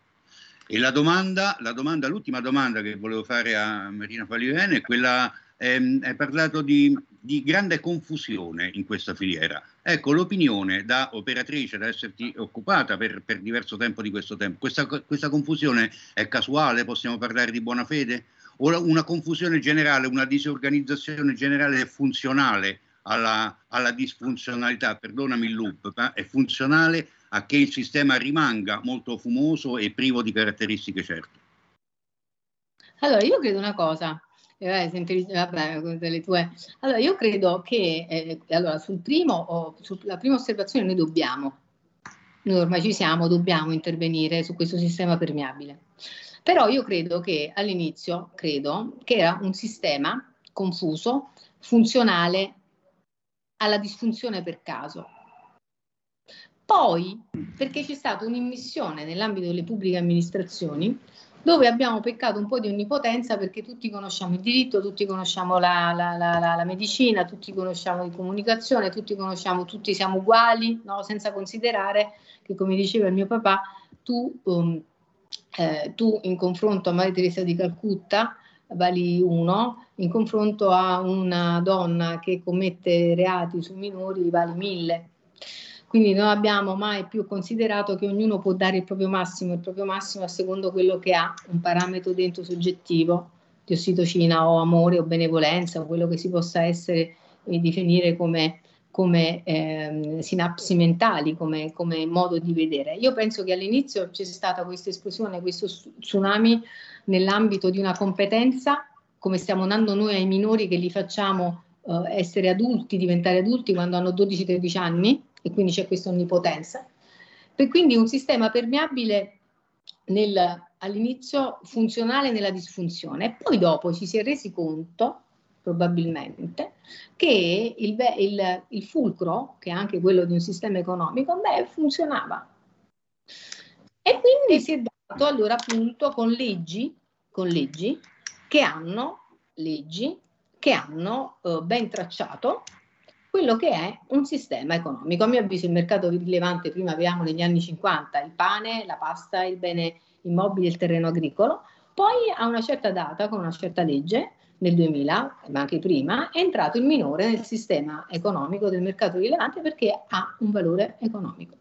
E la domanda, la domanda, l'ultima domanda che volevo fare a Marina Falivene è quella, ehm, hai parlato di, di grande confusione in questa filiera. Ecco, l'opinione da operatrice, da esserti occupata per, per diverso tempo di questo tempo, questa, questa, confusione è casuale? Possiamo parlare di buona fede? O una confusione generale, una disorganizzazione generale è funzionale alla, alla disfunzionalità? Perdonami il loop, ma è funzionale a che il sistema rimanga molto fumoso e privo di caratteristiche certe? Allora, io credo una cosa, eh, sempre, vabbè, delle tue. Allora, io credo che eh, allora, sul primo, oh, sulla prima osservazione noi dobbiamo, noi ormai ci siamo, dobbiamo intervenire su questo sistema permeabile. Però io credo che all'inizio, credo che era un sistema confuso, funzionale alla disfunzione per caso. Poi, perché c'è stata un'immissione nell'ambito delle pubbliche amministrazioni dove abbiamo peccato un po' di onnipotenza perché tutti conosciamo il diritto, tutti conosciamo la, la, la, la medicina, tutti conosciamo la comunicazione, tutti conosciamo, tutti siamo uguali, no? senza considerare che, come diceva il mio papà, tu, um, eh, tu in confronto a Maria Teresa di Calcutta vali uno, in confronto a una donna che commette reati su minori vali mille. Quindi non abbiamo mai più considerato che ognuno può dare il proprio massimo, il proprio massimo a secondo quello che ha, un parametro dentro soggettivo di ossitocina o amore o benevolenza o quello che si possa essere e definire come, come eh, sinapsi mentali, come, come modo di vedere. Io penso che all'inizio c'è stata questa esplosione, questo tsunami nell'ambito di una competenza, come stiamo dando noi ai minori che li facciamo eh, essere adulti, diventare adulti quando hanno 12-13 anni, e quindi c'è questa onnipotenza. E quindi un sistema permeabile nel, all'inizio funzionale nella disfunzione e poi dopo ci si è resi conto probabilmente che il, il, il, fulcro, che è anche quello di un sistema economico, beh, funzionava. E quindi si è dato allora appunto con leggi, con leggi che hanno, leggi che hanno eh, ben tracciato quello che è un sistema economico. A mio avviso il mercato rilevante prima avevamo negli anni 50 il pane, la pasta, il bene immobile il terreno agricolo, poi a una certa data, con una certa legge, nel 2000, ma anche prima, è entrato il minore nel sistema economico del mercato rilevante perché ha un valore economico.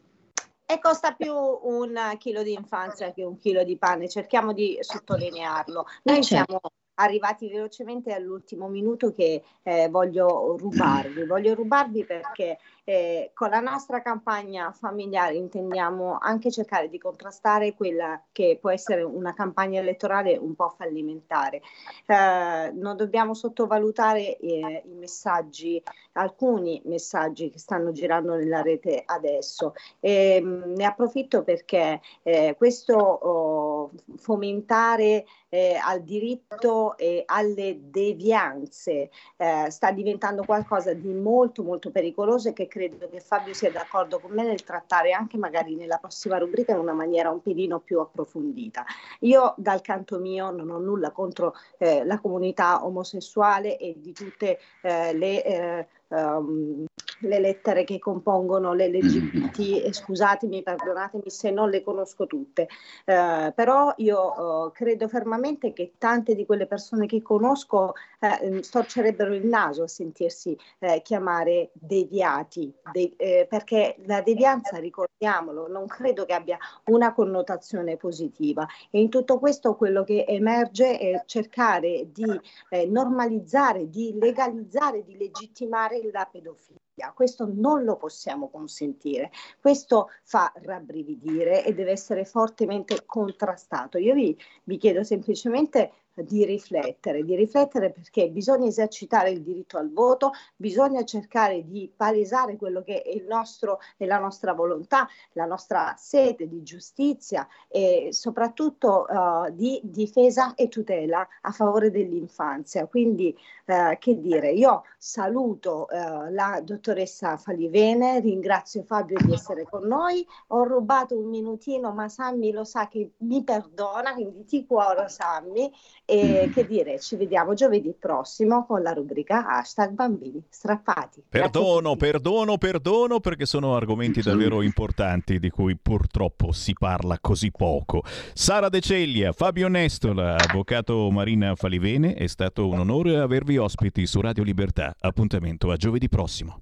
E costa più un chilo di infanzia che un chilo di pane, cerchiamo di sottolinearlo. Noi certo. siamo arrivati velocemente all'ultimo minuto che eh, voglio rubarvi. Voglio rubarvi perché eh, con la nostra campagna familiare intendiamo anche cercare di contrastare quella che può essere una campagna elettorale un po' fallimentare. Eh, non dobbiamo sottovalutare eh, i messaggi, alcuni messaggi che stanno girando nella rete adesso. Ehm, ne approfitto perché eh, questo oh, fomentare eh, al diritto eh, alle devianze eh, sta diventando qualcosa di molto molto pericoloso e che credo che Fabio sia d'accordo con me nel trattare anche magari nella prossima rubrica in una maniera un pelino più approfondita. Io dal canto mio non ho nulla contro eh, la comunità omosessuale e di tutte eh, le eh, um, le lettere che compongono le LGBT, e scusatemi, perdonatemi se non le conosco tutte, uh, però io uh, credo fermamente che tante di quelle persone che conosco uh, storcerebbero il naso a sentirsi chiamare deviati, de- perché la devianza, ricordiamolo, non credo che abbia una connotazione positiva. E in tutto questo quello che emerge è cercare di normalizzare, di legalizzare, di legittimare la pedofilia. Questo non lo possiamo consentire, questo fa rabbrividire e deve essere fortemente contrastato. Io vi, vi chiedo semplicemente di riflettere, di riflettere perché bisogna esercitare il diritto al voto, bisogna cercare di palesare quello che è il nostro e la nostra volontà, la nostra sede di giustizia e soprattutto uh, di difesa e tutela a favore dell'infanzia. Quindi uh, che dire, io saluto uh, la dottoressa Falivene, ringrazio Fabio di essere con noi, ho rubato un minutino ma Sammy lo sa che mi perdona, quindi ti cuoro Sammy e che dire, ci vediamo giovedì prossimo con la rubrica hashtag bambini strappati. Perdono, perdono, perdono perché sono argomenti davvero importanti di cui purtroppo si parla così poco. Sara De Ceglia, Fabio Nestola, avvocato Marina Falivene, è stato un onore avervi ospiti su Radio Libertà. Appuntamento a giovedì prossimo.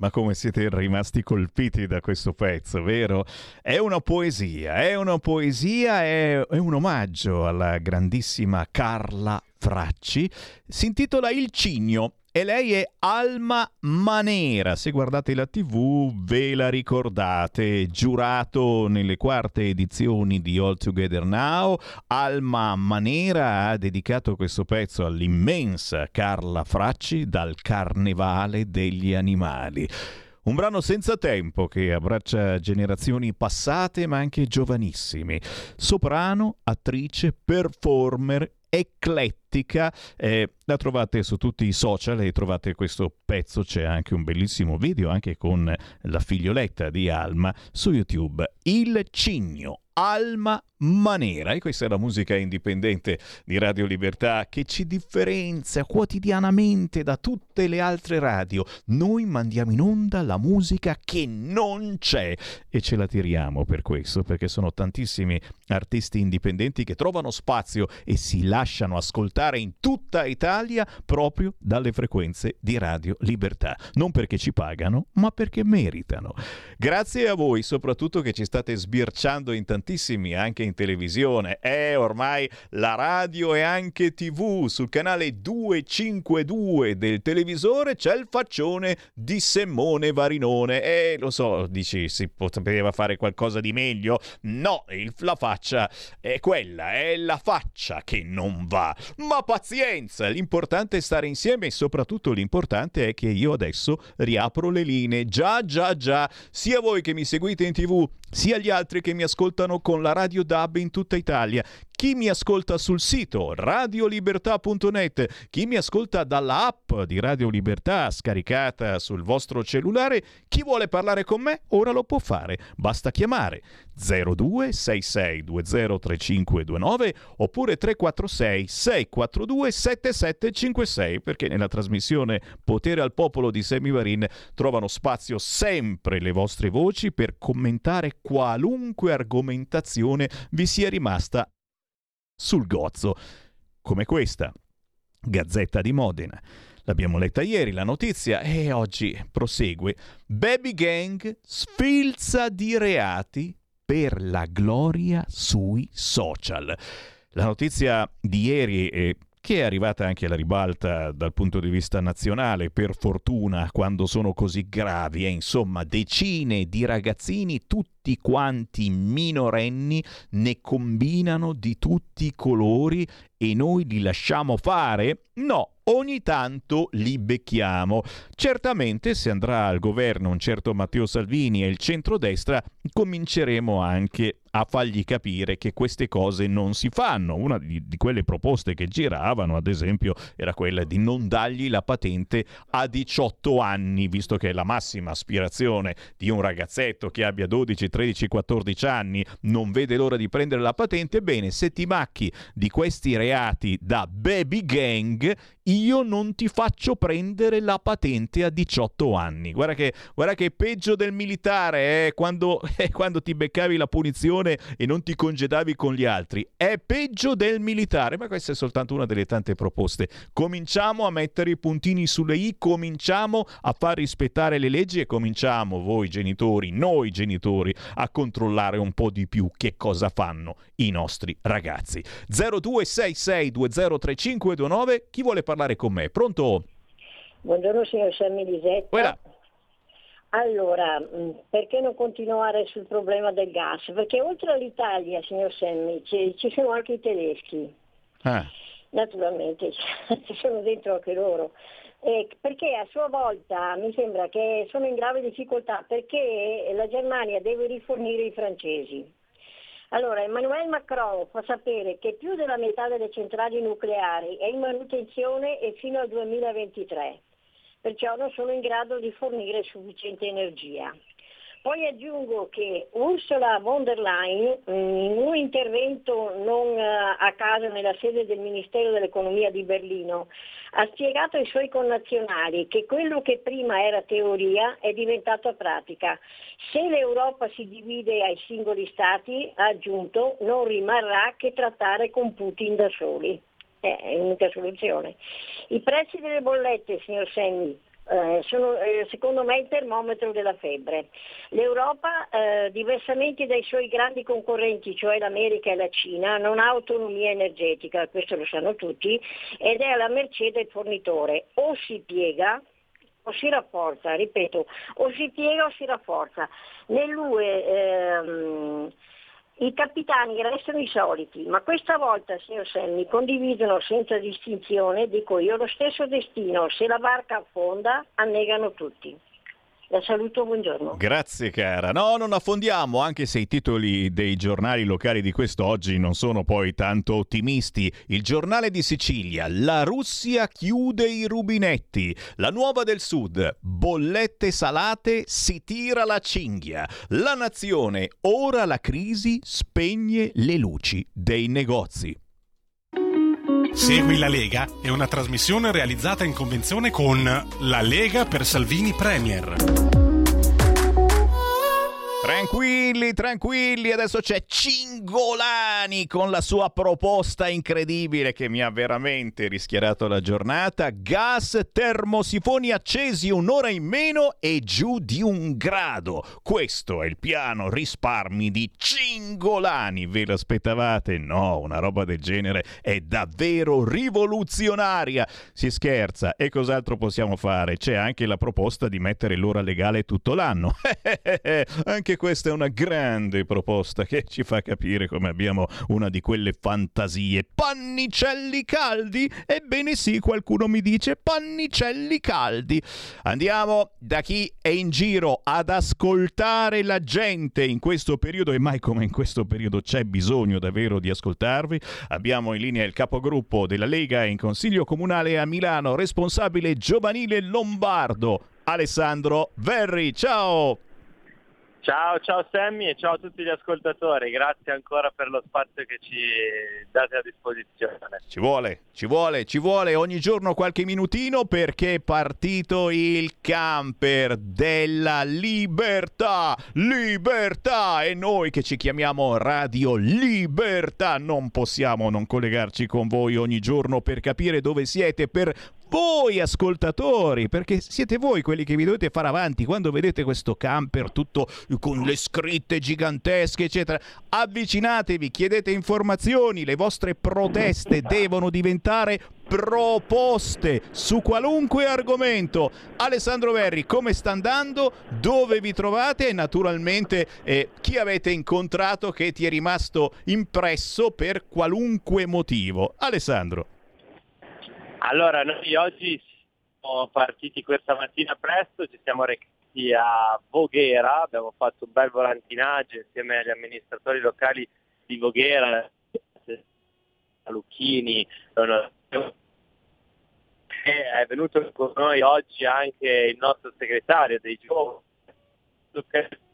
Ma come siete rimasti colpiti da questo pezzo, vero? È una poesia, è una poesia, è, è un omaggio alla grandissima Carla Fracci. Si intitola Il Cigno e lei è Alma Manera. Se guardate la TV ve la ricordate, giurato nelle quarte edizioni di All Together Now. Alma Manera ha dedicato questo pezzo all'immensa Carla Fracci dal Carnevale degli Animali. Un brano senza tempo che abbraccia generazioni passate ma anche giovanissime. Soprano, attrice, performer, eclettica. Eh, la trovate su tutti i social e trovate questo pezzo. C'è anche un bellissimo video anche con la figlioletta di Alma su YouTube. Il Cigno. Alma Manera e questa è la musica indipendente di Radio Libertà che ci differenzia quotidianamente da tutte le altre radio. Noi mandiamo in onda la musica che non c'è e ce la tiriamo per questo perché sono tantissimi artisti indipendenti che trovano spazio e si lasciano ascoltare in tutta Italia proprio dalle frequenze di Radio Libertà. Non perché ci pagano, ma perché meritano. Grazie a voi soprattutto che ci state sbirciando in tantissimi anche in televisione. È ormai la radio e anche TV sul canale 252 del televisore c'è il faccione di Simone Varinone. E lo so, dici si poteva fare qualcosa di meglio? No, il, la faccia è quella, è la faccia che non va. Ma pazienza, l'importante è stare insieme e soprattutto l'importante è che io adesso riapro le linee. Già, già, già, sia voi che mi seguite in TV, sia gli altri che mi ascoltano con la radio DAB in tutta Italia. Chi mi ascolta sul sito radiolibertà.net, chi mi ascolta dalla app di Radio Libertà scaricata sul vostro cellulare, chi vuole parlare con me ora lo può fare. Basta chiamare 0266203529 oppure 346 642 7756 perché nella trasmissione Potere al Popolo di Semivarin trovano spazio sempre le vostre voci per commentare qualunque argomentazione vi sia rimasta sul gozzo, come questa. Gazzetta di Modena. L'abbiamo letta ieri la notizia e oggi prosegue. Baby Gang sfilza di reati per la gloria sui social. La notizia di ieri è che è arrivata anche alla ribalta dal punto di vista nazionale, per fortuna, quando sono così gravi, e insomma decine di ragazzini, tutti quanti minorenni, ne combinano di tutti i colori e noi li lasciamo fare? No, ogni tanto li becchiamo. Certamente se andrà al governo un certo Matteo Salvini e il centrodestra, cominceremo anche a fargli capire che queste cose non si fanno. Una di, di, quelle proposte che giravano, ad esempio, era quella di non dargli la patente a 18 anni, visto che la massima aspirazione di un ragazzetto che abbia 12, 13, 14 anni, non vede l'ora di prendere la patente. Bene, se ti macchi di questi reati da baby gang, io non ti faccio prendere la patente a 18 anni. Guarda che, guarda che peggio del militare eh, quando, eh, quando ti beccavi la punizione e non ti congedavi con gli altri. È peggio del militare, ma questa è soltanto una delle tante proposte. Cominciamo a mettere i puntini sulle i, cominciamo a far rispettare le leggi e cominciamo voi genitori, noi genitori, a controllare un po' di più che cosa fanno i nostri ragazzi. 0266203529, chi vuole parlare con me? Pronto? Buongiorno signor Sammy Lisetta. Quella. Allora, perché non continuare sul problema del gas? Perché oltre all'Italia, signor Semmi, ci, ci sono anche i tedeschi. Ah. Naturalmente, ci sono dentro anche loro. Eh, perché a sua volta mi sembra che sono in grave difficoltà perché la Germania deve rifornire i francesi. Allora, Emmanuel Macron fa sapere che più della metà delle centrali nucleari è in manutenzione e fino al 2023. perciò non sono in grado di fornire sufficiente energia. Poi aggiungo che Ursula von der Leyen mm, in un intervento non eh, a caso nella sede del Ministero dell'Economia di Berlino ha spiegato ai suoi connazionali che quello che prima era teoria è diventato pratica. Se l'Europa si divide ai singoli stati, ha aggiunto, non rimarrà che trattare con Putin da soli. Eh, È l'unica soluzione. I prezzi delle bollette, signor Senni, eh, sono eh, secondo me il termometro della febbre. L'Europa, eh, diversamente dai suoi grandi concorrenti, cioè l'America e la Cina, non ha autonomia energetica, questo lo sanno tutti, ed è alla mercé del fornitore. O si piega o si rafforza, ripeto, o si piega o si rafforza. Nell'UE ehm, i capitani restano i soliti, ma questa volta, signor Senni, condividono senza distinzione, dico io, lo stesso destino. Se la barca affonda, annegano tutti. La saluto, buongiorno. Grazie cara. No, non affondiamo, anche se i titoli dei giornali locali di quest'oggi non sono poi tanto ottimisti. Il giornale di Sicilia, la Russia chiude i rubinetti. La nuova del sud, bollette salate, si tira la cinghia. La nazione, ora la crisi spegne le luci dei negozi. Segui la Lega è una trasmissione realizzata in convenzione con La Lega per Salvini Premier. Tranquilli, tranquilli, adesso c'è Cingolani con la sua proposta incredibile che mi ha veramente rischiarato la giornata. Gas termosifoni accesi un'ora in meno e giù di un grado. Questo è il piano risparmi di Cingolani. Ve l'aspettavate? No, una roba del genere è davvero rivoluzionaria. Si scherza. E cos'altro possiamo fare? C'è anche la proposta di mettere l'ora legale tutto l'anno. anche questa è una grande proposta che ci fa capire come abbiamo una di quelle fantasie. Pannicelli caldi? Ebbene sì, qualcuno mi dice pannicelli caldi. Andiamo da chi è in giro ad ascoltare la gente in questo periodo e mai come in questo periodo c'è bisogno davvero di ascoltarvi. Abbiamo in linea il capogruppo della Lega in Consiglio Comunale a Milano, responsabile giovanile lombardo, Alessandro Verri. Ciao! Ciao, ciao Sammy e ciao a tutti gli ascoltatori, grazie ancora per lo spazio che ci date a disposizione. Ci vuole, ci vuole, ci vuole ogni giorno qualche minutino perché è partito il camper della libertà, libertà e noi che ci chiamiamo Radio Libertà non possiamo non collegarci con voi ogni giorno per capire dove siete, per voi ascoltatori, perché siete voi quelli che vi dovete fare avanti quando vedete questo camper tutto con le scritte gigantesche, eccetera. Avvicinatevi, chiedete informazioni, le vostre proteste devono diventare proposte su qualunque argomento. Alessandro Verri, come sta andando? Dove vi trovate? E naturalmente eh, chi avete incontrato che ti è rimasto impresso per qualunque motivo? Alessandro. Allora, noi oggi siamo partiti questa mattina presto, ci siamo recati a Voghera, abbiamo fatto un bel volantinaggio insieme agli amministratori locali di Voghera, Lucchini, è venuto con noi oggi anche il nostro segretario dei giovani,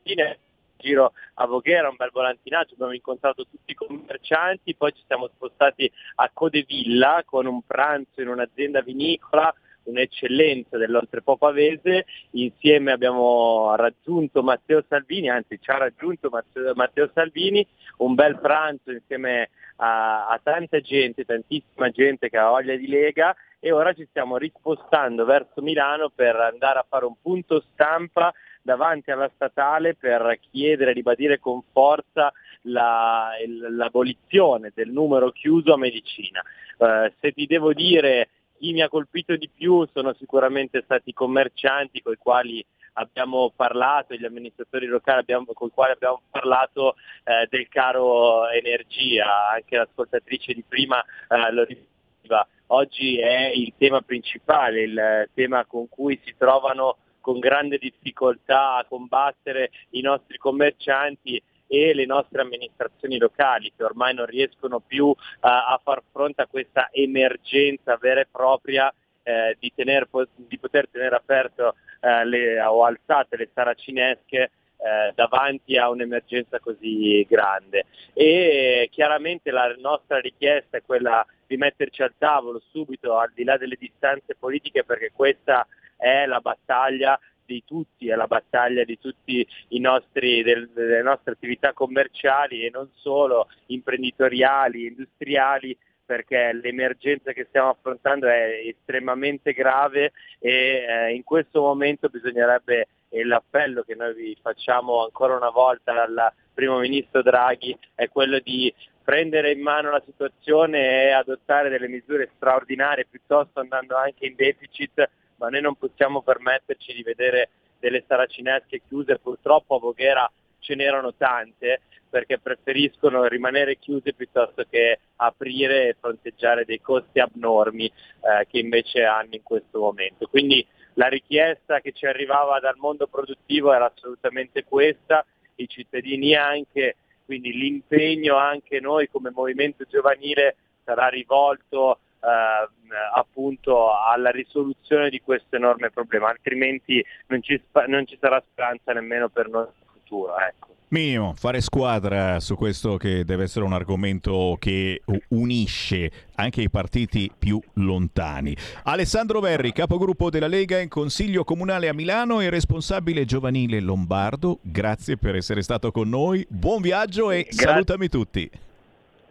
in giro a Voghera, un bel volantinaggio, abbiamo incontrato tutti i commercianti, poi ci siamo spostati a Codevilla con un pranzo in un'azienda vinicola, un'eccellenza dell'Oltrepo Pavese, insieme abbiamo raggiunto Matteo Salvini, anzi ci ha raggiunto Matteo, Matteo Salvini, un bel pranzo insieme a, a tanta gente, tantissima gente che ha voglia di Lega. E ora ci stiamo rispostando verso Milano per andare a fare un punto stampa davanti alla statale per chiedere, ribadire con forza la, l'abolizione del numero chiuso a medicina. Eh, se ti devo dire chi mi ha colpito di più sono sicuramente stati i commercianti con i quali abbiamo parlato, gli amministratori locali abbiamo, con i quali abbiamo parlato eh, del caro energia, anche l'ascoltatrice di prima eh, lo ripeteva. Oggi è il tema principale, il tema con cui si trovano con grande difficoltà a combattere i nostri commercianti e le nostre amministrazioni locali che ormai non riescono più uh, a far fronte a questa emergenza vera e propria eh, di, tener, di, poter tenere aperto eh, o alzate le saracinesche eh, davanti a un'emergenza così grande. E chiaramente la nostra richiesta è quella di metterci al tavolo subito, al di là delle distanze politiche, perché questa è la battaglia di tutti, è la battaglia di tutte le nostre attività commerciali e non solo imprenditoriali, industriali, perché l'emergenza che stiamo affrontando è estremamente grave e eh, in questo momento bisognerebbe, e l'appello che noi vi facciamo ancora una volta dal primo ministro Draghi, è quello di prendere in mano la situazione e adottare delle misure straordinarie piuttosto andando anche in deficit ma noi non possiamo permetterci di vedere delle saracinesche chiuse, purtroppo a Voghera ce n'erano tante perché preferiscono rimanere chiuse piuttosto che aprire e fronteggiare dei costi abnormi eh, che invece hanno in questo momento. Quindi la richiesta che ci arrivava dal mondo produttivo era assolutamente questa, i cittadini anche, quindi l'impegno anche noi come movimento giovanile sarà rivolto eh, appunto alla risoluzione di questo enorme problema, altrimenti non ci, non ci sarà speranza nemmeno per noi nel futuro. Ecco. Minimo, fare squadra su questo che deve essere un argomento che unisce anche i partiti più lontani. Alessandro Verri, capogruppo della Lega in Consiglio Comunale a Milano e responsabile giovanile lombardo, grazie per essere stato con noi, buon viaggio e Grazie. salutami tutti.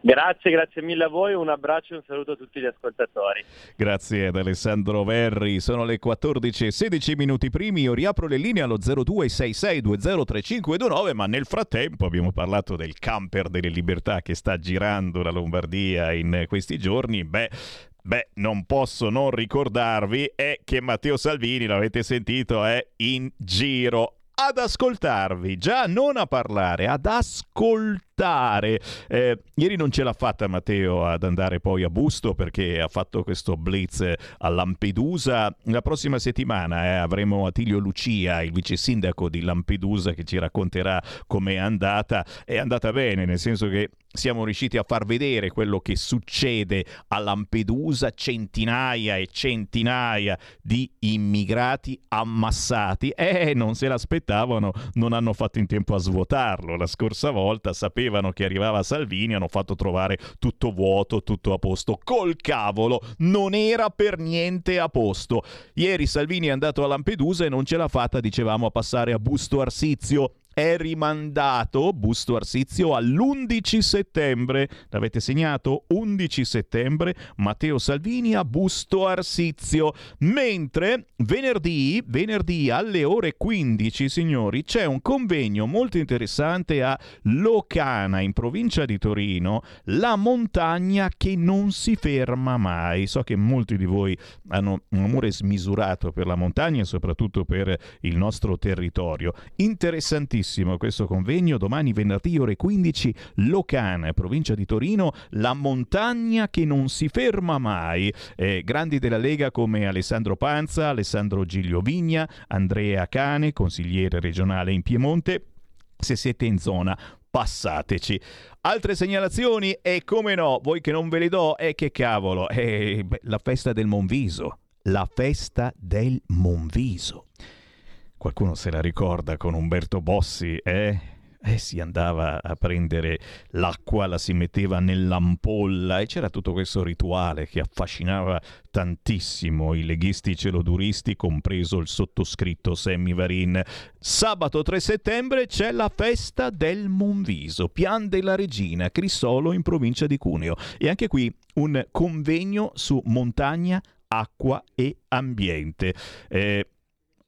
Grazie, grazie mille a voi, un abbraccio e un saluto a tutti gli ascoltatori. Grazie ad Alessandro Verri, sono le 14 e 16 minuti primi, io riapro le linee allo 0266203529, ma nel frattempo abbiamo parlato del camper delle libertà che sta girando la Lombardia in questi giorni, beh... Beh, non posso non ricordarvi è che Matteo Salvini, l'avete sentito, è in giro ad ascoltarvi, già non a parlare, ad ascoltare. Eh, ieri non ce l'ha fatta Matteo ad andare poi a Busto perché ha fatto questo blitz a Lampedusa. La prossima settimana eh, avremo Attilio Lucia, il vice sindaco di Lampedusa, che ci racconterà com'è andata. È andata bene, nel senso che siamo riusciti a far vedere quello che succede a Lampedusa, centinaia e centinaia di immigrati ammassati e eh, non se l'aspettavano, non hanno fatto in tempo a svuotarlo. La scorsa volta sapevano che arrivava Salvini, hanno fatto trovare tutto vuoto, tutto a posto. Col cavolo, non era per niente a posto. Ieri Salvini è andato a Lampedusa e non ce l'ha fatta, dicevamo, a passare a Busto Arsizio è rimandato Busto Arsizio all'11 settembre. L'avete segnato? 11 settembre Matteo Salvini a Busto Arsizio. Mentre venerdì, venerdì alle ore 15, signori, c'è un convegno molto interessante a Locana, in provincia di Torino, la montagna che non si ferma mai. So che molti di voi hanno un amore smisurato per la montagna e soprattutto per il nostro territorio. Interessantissimo bellissimo questo convegno, domani venerdì ore 15, Locana, provincia di Torino, la montagna che non si ferma mai. Eh, grandi della Lega come Alessandro Panza, Alessandro Giglio Vigna, Andrea Cane, consigliere regionale in Piemonte. Se siete in zona, passateci. Altre segnalazioni? E come no, voi che non ve le do, e eh, che cavolo, eh, la festa del Monviso. La festa del Monviso. Qualcuno se la ricorda con Umberto Bossi, eh? Eh, si andava a prendere l'acqua, la si metteva nell'ampolla e c'era tutto questo rituale che affascinava tantissimo i leghisti celoduristi, compreso il sottoscritto Sammy Varin. Sabato 3 settembre c'è la festa del Monviso, Pian della Regina, Crissolo in provincia di Cuneo. E anche qui un convegno su montagna, acqua e ambiente. Eh,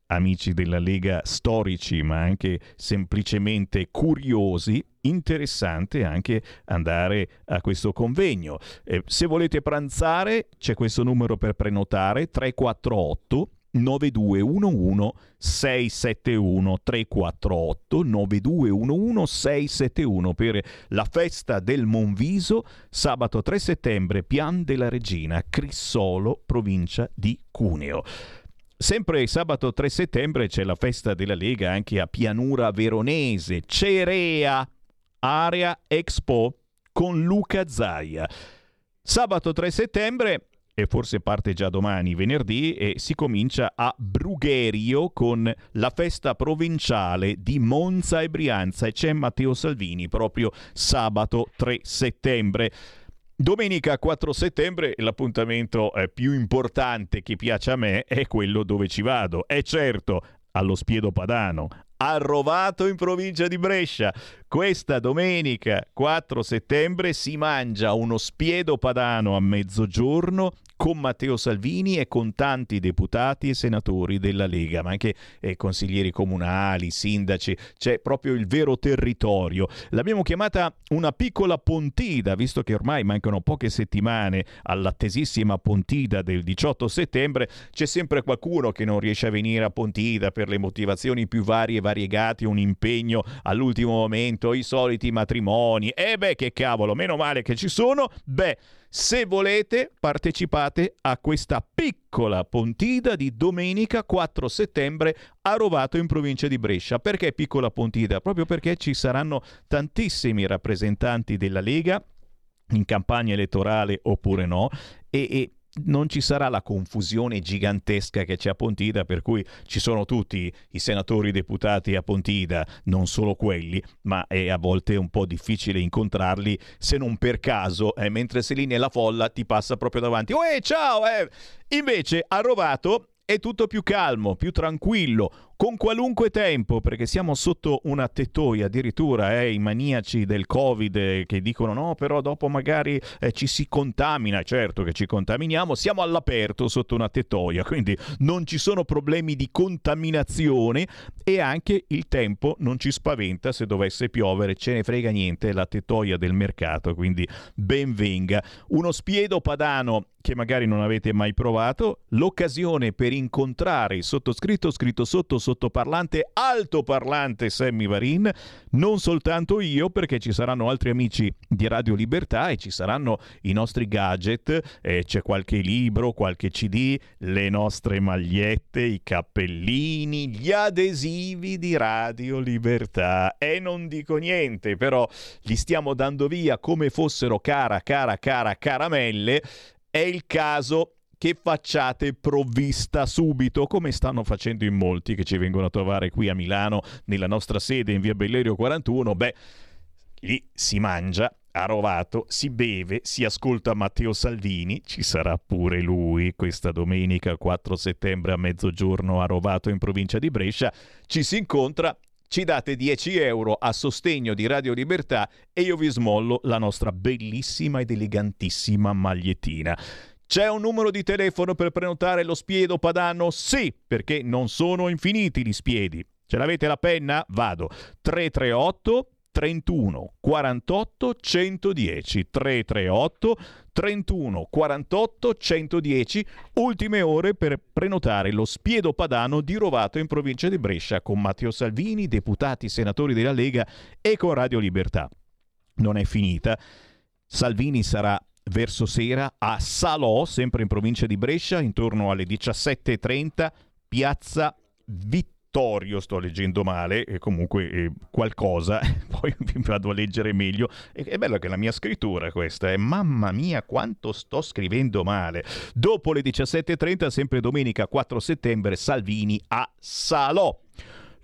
amici della Lega storici, ma anche semplicemente curiosi, interessante anche andare a questo convegno. Eh, se volete pranzare, c'è questo numero per prenotare 348 9211 671 348 9211 671 per la festa del Monviso sabato 3 settembre Pian della Regina Crissolo provincia di Cuneo Sempre sabato 3 settembre c'è la festa della Lega anche a Pianura Veronese, Cerea, Area Expo con Luca Zaia. Sabato 3 settembre e forse parte già domani, venerdì, e si comincia a Brugherio con la festa provinciale di Monza e Brianza e c'è Matteo Salvini proprio sabato 3 settembre. Domenica 4 settembre l'appuntamento eh, più importante che piace a me è quello dove ci vado. E certo, allo Spiedo Padano, a Rovato in provincia di Brescia. Questa domenica 4 settembre si mangia uno spiedo padano a mezzogiorno con Matteo Salvini e con tanti deputati e senatori della Lega, ma anche eh, consiglieri comunali, sindaci, c'è proprio il vero territorio. L'abbiamo chiamata una piccola pontida, visto che ormai mancano poche settimane all'attesissima pontida del 18 settembre, c'è sempre qualcuno che non riesce a venire a pontida per le motivazioni più varie e variegate, un impegno all'ultimo momento, i soliti matrimoni. E beh, che cavolo, meno male che ci sono. Beh, se volete, partecipate a questa piccola pontida di domenica 4 settembre a Rovato in provincia di Brescia. Perché piccola pontida? Proprio perché ci saranno tantissimi rappresentanti della Lega in campagna elettorale oppure no e, e non ci sarà la confusione gigantesca che c'è a Pontida, per cui ci sono tutti i senatori deputati a Pontida, non solo quelli, ma è a volte un po' difficile incontrarli se non per caso, eh, mentre sei lì nella folla ti passa proprio davanti. Uè, ciao! Eh! Invece a Rovato è tutto più calmo, più tranquillo, con qualunque tempo, perché siamo sotto una tettoia, addirittura eh, i maniaci del Covid eh, che dicono no, però dopo magari eh, ci si contamina, certo che ci contaminiamo, siamo all'aperto sotto una tettoia, quindi non ci sono problemi di contaminazione e anche il tempo non ci spaventa se dovesse piovere, ce ne frega niente, la tettoia del mercato, quindi ben venga. Uno spiedo padano che magari non avete mai provato, l'occasione per incontrare il sottoscritto scritto sotto sottoparlante altoparlante Sammy Varin, non soltanto io perché ci saranno altri amici di Radio Libertà e ci saranno i nostri gadget, eh, c'è qualche libro, qualche CD, le nostre magliette, i cappellini, gli adesivi di Radio Libertà. E non dico niente, però li stiamo dando via come fossero cara cara cara caramelle. È il caso che facciate provvista subito, come stanno facendo in molti che ci vengono a trovare qui a Milano, nella nostra sede in via Bellerio 41. Beh, lì si mangia, a Rovato, si beve, si ascolta Matteo Salvini, ci sarà pure lui questa domenica 4 settembre a mezzogiorno a Rovato in provincia di Brescia, ci si incontra ci date 10 euro a sostegno di Radio Libertà e io vi smollo la nostra bellissima ed elegantissima magliettina. C'è un numero di telefono per prenotare lo spiedo padano? Sì, perché non sono infiniti gli spiedi. Ce l'avete la penna? Vado. 338 31 48 110 338 31 48 110 ultime ore per prenotare lo spiedo padano di Rovato in provincia di Brescia con Matteo Salvini, deputati senatori della Lega e con Radio Libertà. Non è finita. Salvini sarà verso sera a Salò, sempre in provincia di Brescia, intorno alle 17.30, piazza Vittorio, sto leggendo male, e comunque eh, qualcosa, poi vi vado a leggere meglio. E, è bello che la mia scrittura questa, è mamma mia quanto sto scrivendo male. Dopo le 17.30, sempre domenica 4 settembre, Salvini a Salò.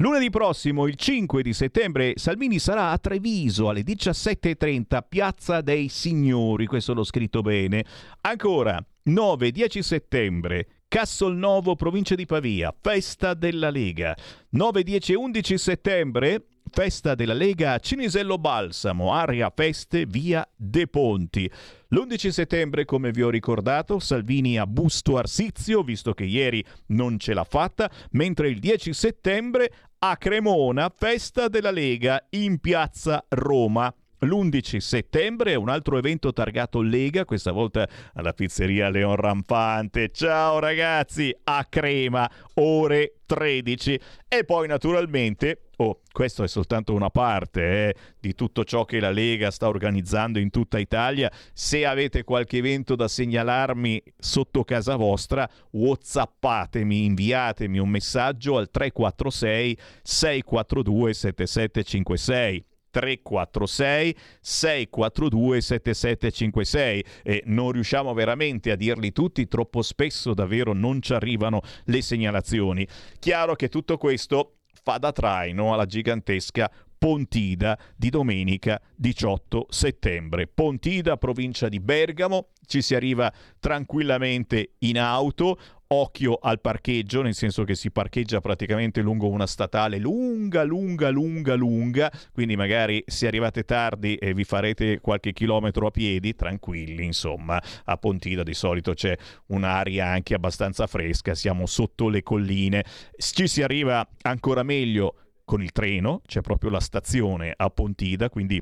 Lunedì prossimo, il 5 di settembre, Salvini sarà a Treviso alle 17.30, Piazza dei Signori, questo l'ho scritto bene. Ancora, 9-10 settembre, Cassolnovo, provincia di Pavia, festa della Lega. 9, 10 e 11 settembre, festa della Lega a Cinisello Balsamo, area feste via De Ponti. L'11 settembre, come vi ho ricordato, Salvini a Busto Arsizio, visto che ieri non ce l'ha fatta, mentre il 10 settembre a Cremona, festa della Lega in piazza Roma. L'11 settembre un altro evento targato Lega, questa volta alla pizzeria Leon Rampante. Ciao ragazzi, a Crema, ore 13. E poi naturalmente, oh, questo è soltanto una parte eh, di tutto ciò che la Lega sta organizzando in tutta Italia. Se avete qualche evento da segnalarmi sotto casa vostra, whatsappatemi, inviatemi un messaggio al 346 642 7756. 346 642 7756 e non riusciamo veramente a dirli tutti, troppo spesso davvero non ci arrivano le segnalazioni. Chiaro che tutto questo fa da traino alla gigantesca Pontida di domenica 18 settembre. Pontida, provincia di Bergamo, ci si arriva tranquillamente in auto, occhio al parcheggio, nel senso che si parcheggia praticamente lungo una statale lunga, lunga, lunga, lunga, quindi magari se arrivate tardi e vi farete qualche chilometro a piedi, tranquilli, insomma, a Pontida di solito c'è un'aria anche abbastanza fresca, siamo sotto le colline, ci si arriva ancora meglio con il treno, c'è proprio la stazione a Pontida, quindi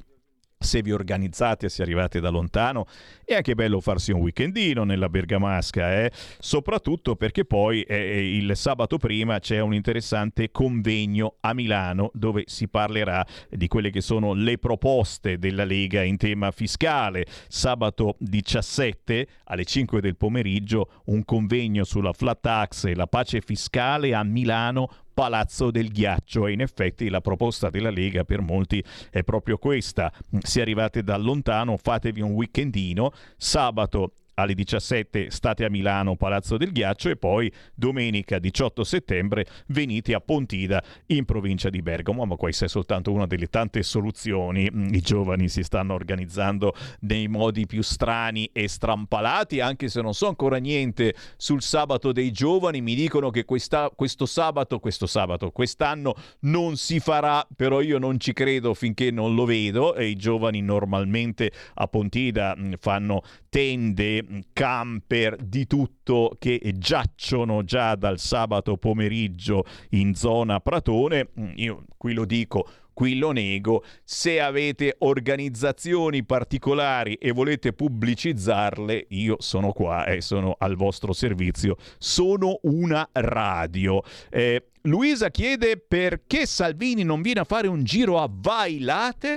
se vi organizzate se arrivate da lontano è anche bello farsi un weekendino nella Bergamasca, eh? soprattutto perché poi eh, il sabato prima c'è un interessante convegno a Milano dove si parlerà di quelle che sono le proposte della Lega in tema fiscale. Sabato 17 alle 5 del pomeriggio un convegno sulla flat tax e la pace fiscale a Milano Palazzo del Ghiaccio e in effetti la proposta della Lega per molti è proprio questa. Se arrivate da lontano fatevi un weekendino, sabato alle 17 state a Milano, Palazzo del Ghiaccio e poi domenica 18 settembre venite a Pontida in provincia di Bergamo, ma questa è soltanto una delle tante soluzioni. I giovani si stanno organizzando nei modi più strani e strampalati, anche se non so ancora niente sul sabato dei giovani, mi dicono che questa, questo sabato, questo sabato, quest'anno non si farà, però io non ci credo finché non lo vedo e i giovani normalmente a Pontida fanno tende, camper, di tutto che giacciono già dal sabato pomeriggio in zona Pratone. Io qui lo dico, qui lo nego. Se avete organizzazioni particolari e volete pubblicizzarle, io sono qua e sono al vostro servizio. Sono una radio. Eh, Luisa chiede perché Salvini non viene a fare un giro a Vailate?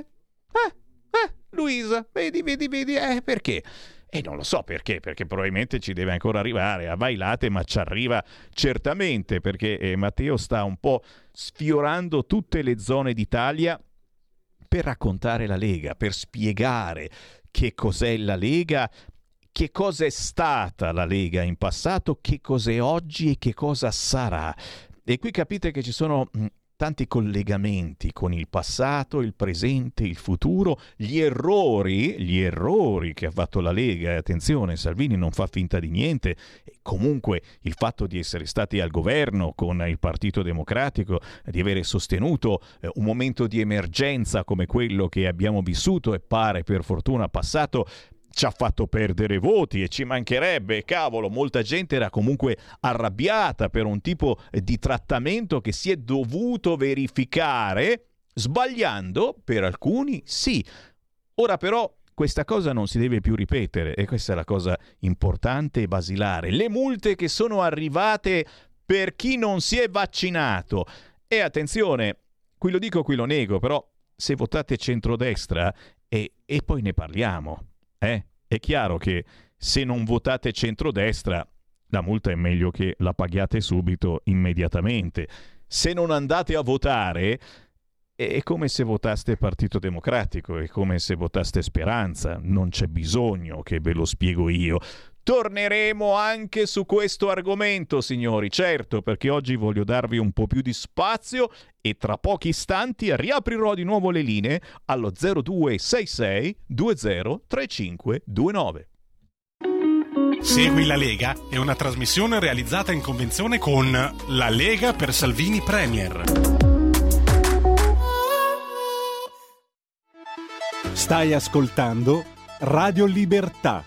Eh, eh, Luisa, vedi, vedi, vedi, eh, perché? E non lo so perché, perché probabilmente ci deve ancora arrivare a Vailate, ma ci arriva certamente perché eh, Matteo sta un po' sfiorando tutte le zone d'Italia per raccontare la Lega, per spiegare che cos'è la Lega, che cosa è stata la Lega in passato, che cos'è oggi e che cosa sarà. E qui capite che ci sono tanti collegamenti con il passato, il presente, il futuro, gli errori, gli errori che ha fatto la Lega, e attenzione, Salvini non fa finta di niente, comunque il fatto di essere stati al governo con il Partito Democratico, di avere sostenuto eh, un momento di emergenza come quello che abbiamo vissuto e pare per fortuna passato, ci ha fatto perdere voti e ci mancherebbe, cavolo, molta gente era comunque arrabbiata per un tipo di trattamento che si è dovuto verificare, sbagliando per alcuni, sì. Ora però questa cosa non si deve più ripetere e questa è la cosa importante e basilare. Le multe che sono arrivate per chi non si è vaccinato. E attenzione, qui lo dico, qui lo nego, però se votate centrodestra e, e poi ne parliamo. Eh? È chiaro che se non votate centrodestra, la multa è meglio che la paghiate subito, immediatamente. Se non andate a votare, è come se votaste Partito Democratico, è come se votaste Speranza, non c'è bisogno che ve lo spiego io. Torneremo anche su questo argomento, signori, certo, perché oggi voglio darvi un po' più di spazio e tra pochi istanti riaprirò di nuovo le linee allo 0266 203529. Segui la Lega è una trasmissione realizzata in convenzione con La Lega per Salvini Premier. Stai ascoltando Radio Libertà,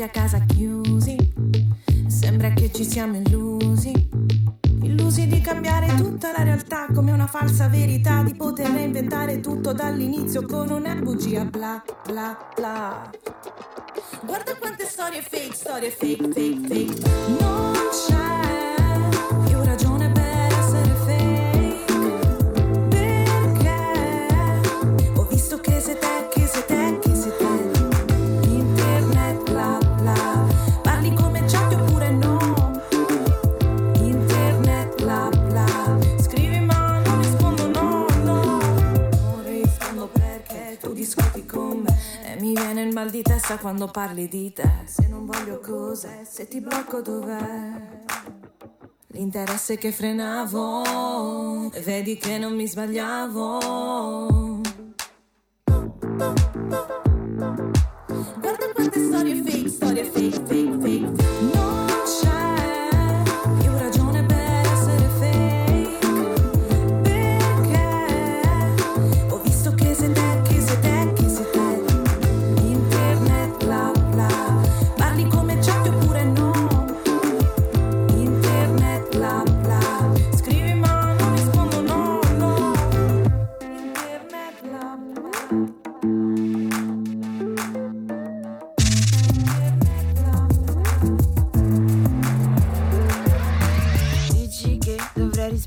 Tempi a casa chiusi, sembra che ci siamo illusi. Illusi di cambiare tutta la realtà come una falsa verità, di poter reinventare tutto dall'inizio con una bugia bla bla bla. Guarda quante storie fake, storie fake, fake, fake. Viene il mal di testa quando parli di te. Se non voglio cose, se ti blocco dov'è? L'interesse che frenavo. Vedi che non mi sbagliavo. Guarda quante storie fake, storie fake, fake, fake.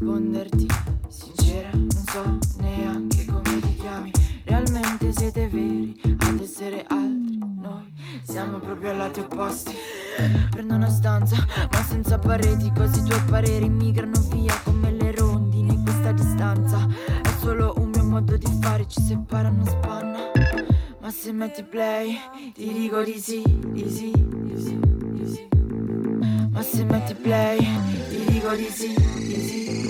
Risponderti Sincera, non so neanche come ti chiami. Realmente siete veri ad essere altri. Noi siamo proprio ai lati opposti. Prendo una stanza ma senza pareti Così i tuoi pareri migrano via come le rondini Questa distanza. È solo un mio modo di fare Ci separa, non spanna. Ma se metti play ti dico di sì, di sì, di sì. Ma se metti play ti dico di sì, di sì.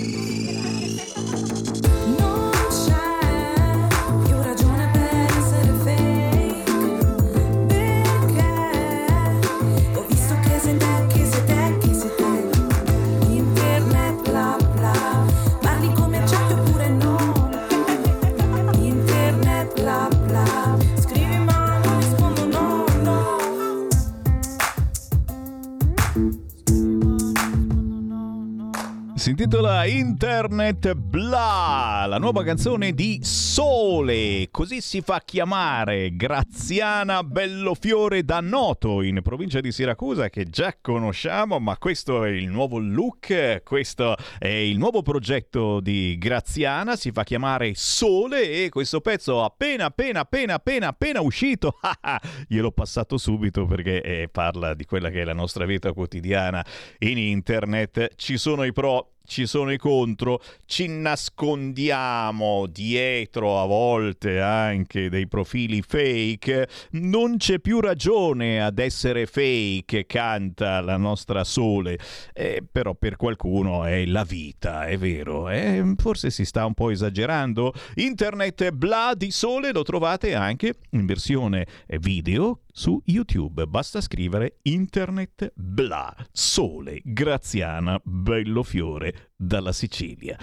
Intitola Internet Bla, la nuova canzone di Sole, così si fa chiamare Graziana Bellofiore da Noto in provincia di Siracusa che già conosciamo, ma questo è il nuovo look, questo è il nuovo progetto di Graziana, si fa chiamare Sole e questo pezzo appena appena appena appena appena uscito, gliel'ho passato subito perché eh, parla di quella che è la nostra vita quotidiana in internet, ci sono i pro ci sono i contro, ci nascondiamo dietro a volte anche dei profili fake, non c'è più ragione ad essere fake, canta la nostra Sole, Eh, però per qualcuno è la vita, è vero, eh? forse si sta un po' esagerando. Internet Bla di Sole lo trovate anche in versione video su YouTube. Basta scrivere internet bla, sole, graziana, bello fiore dalla Sicilia.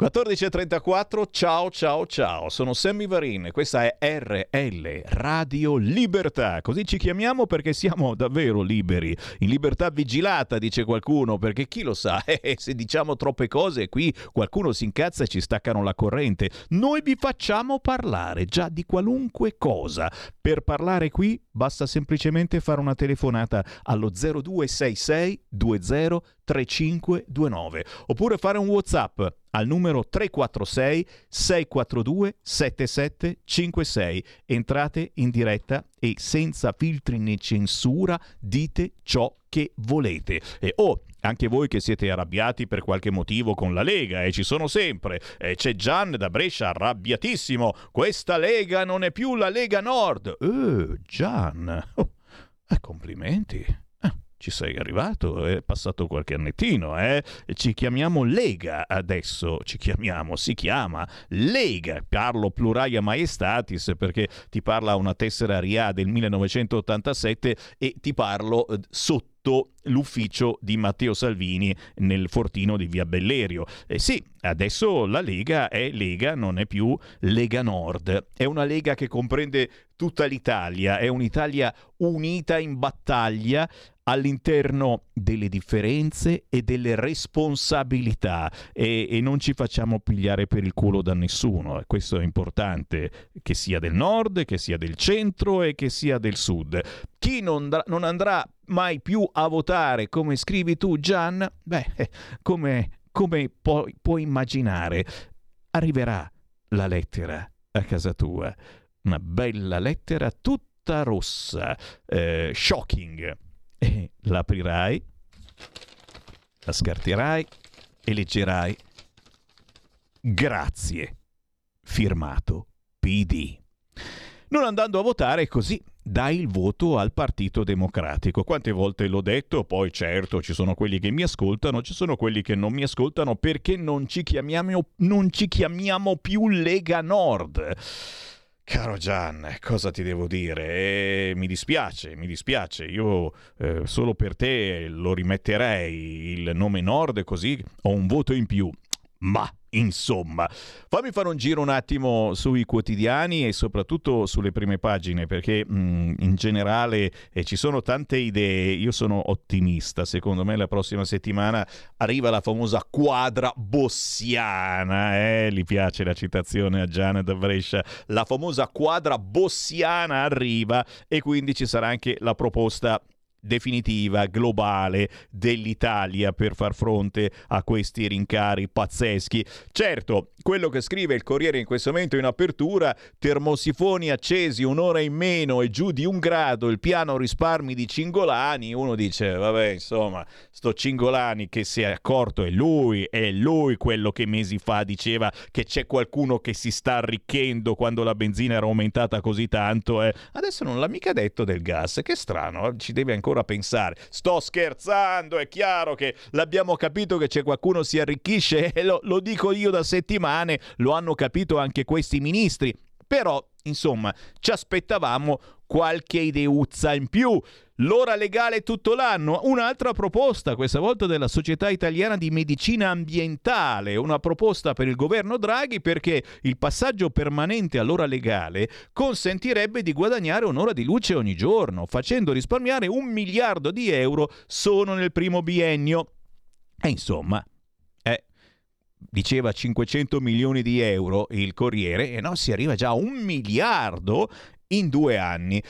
14.34, ciao ciao ciao, sono Sammy Varin, questa è RL Radio Libertà, così ci chiamiamo perché siamo davvero liberi, in libertà vigilata dice qualcuno, perché chi lo sa, eh, se diciamo troppe cose qui qualcuno si incazza e ci staccano la corrente. Noi vi facciamo parlare già di qualunque cosa. Per parlare qui basta semplicemente fare una telefonata allo 0266 20 3529 oppure fare un WhatsApp al numero 346 642 7756. Entrate in diretta e senza filtri né censura dite ciò che volete. E oh, anche voi che siete arrabbiati per qualche motivo con la Lega, e ci sono sempre, e c'è Gian da Brescia arrabbiatissimo, questa Lega non è più la Lega Nord. Eh, Gian, oh, eh, complimenti ci sei arrivato, è passato qualche annettino, eh? Ci chiamiamo Lega adesso, ci chiamiamo, si chiama Lega, parlo pluralia maestatis perché ti parla una tessera RIA del 1987 e ti parlo eh, sotto l'ufficio di Matteo Salvini nel fortino di Via Bellerio. Eh sì, adesso la Lega è Lega, non è più Lega Nord. È una Lega che comprende tutta l'Italia, è un'Italia unita in battaglia all'interno delle differenze e delle responsabilità e, e, non ci facciamo pigliare per il culo da nessuno. Questo è importante, che sia del nord, che sia del centro e che sia del sud. Chi non andrà mai più a votare, come scrivi tu Gian, beh, eh, come, come puoi, puoi immaginare, arriverà la lettera a casa tua. Una bella lettera tutta rossa, eh, shocking. E l'aprirai, la scarterai e leggerai. Grazie, firmato PD. Non andando a votare così dai il voto al Partito Democratico. Quante volte l'ho detto, poi certo ci sono quelli che mi ascoltano, ci sono quelli che non mi ascoltano perché non ci chiamiamo, non ci chiamiamo più Lega Nord. Caro Gian, cosa ti devo dire? Eh, mi dispiace, mi dispiace. Io eh, solo per te lo rimetterei il nome Nord, così ho un voto in più. Ma Insomma, fammi fare un giro un attimo sui quotidiani e soprattutto sulle prime pagine perché mh, mm, in generale eh, ci sono tante idee, io sono ottimista, secondo me la prossima settimana arriva la famosa quadra bossiana, eh? gli piace la citazione a Gianna da Brescia, la famosa quadra bossiana arriva e quindi ci sarà anche la proposta definitiva, globale dell'Italia per far fronte a questi rincari pazzeschi. Certo, quello che scrive il Corriere in questo momento in apertura, termosifoni accesi un'ora in meno e giù di un grado il piano risparmi di Cingolani, uno dice, vabbè, insomma, sto Cingolani che si è accorto, è lui, è lui quello che mesi fa diceva che c'è qualcuno che si sta arricchendo quando la benzina era aumentata così tanto, eh. adesso non l'ha mica detto del gas, che strano, ci deve ancora ancora pensare. Sto scherzando, è chiaro che l'abbiamo capito che c'è qualcuno si arricchisce lo, lo dico io da settimane, lo hanno capito anche questi ministri. Però, insomma, ci aspettavamo qualche ideuzza in più. L'ora legale tutto l'anno, un'altra proposta, questa volta della Società Italiana di Medicina Ambientale, una proposta per il governo Draghi perché il passaggio permanente all'ora legale consentirebbe di guadagnare un'ora di luce ogni giorno, facendo risparmiare un miliardo di euro solo nel primo biennio. E insomma, diceva 500 milioni di euro il Corriere e no, si arriva già a un miliardo in due anni.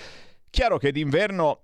Chiaro che d'inverno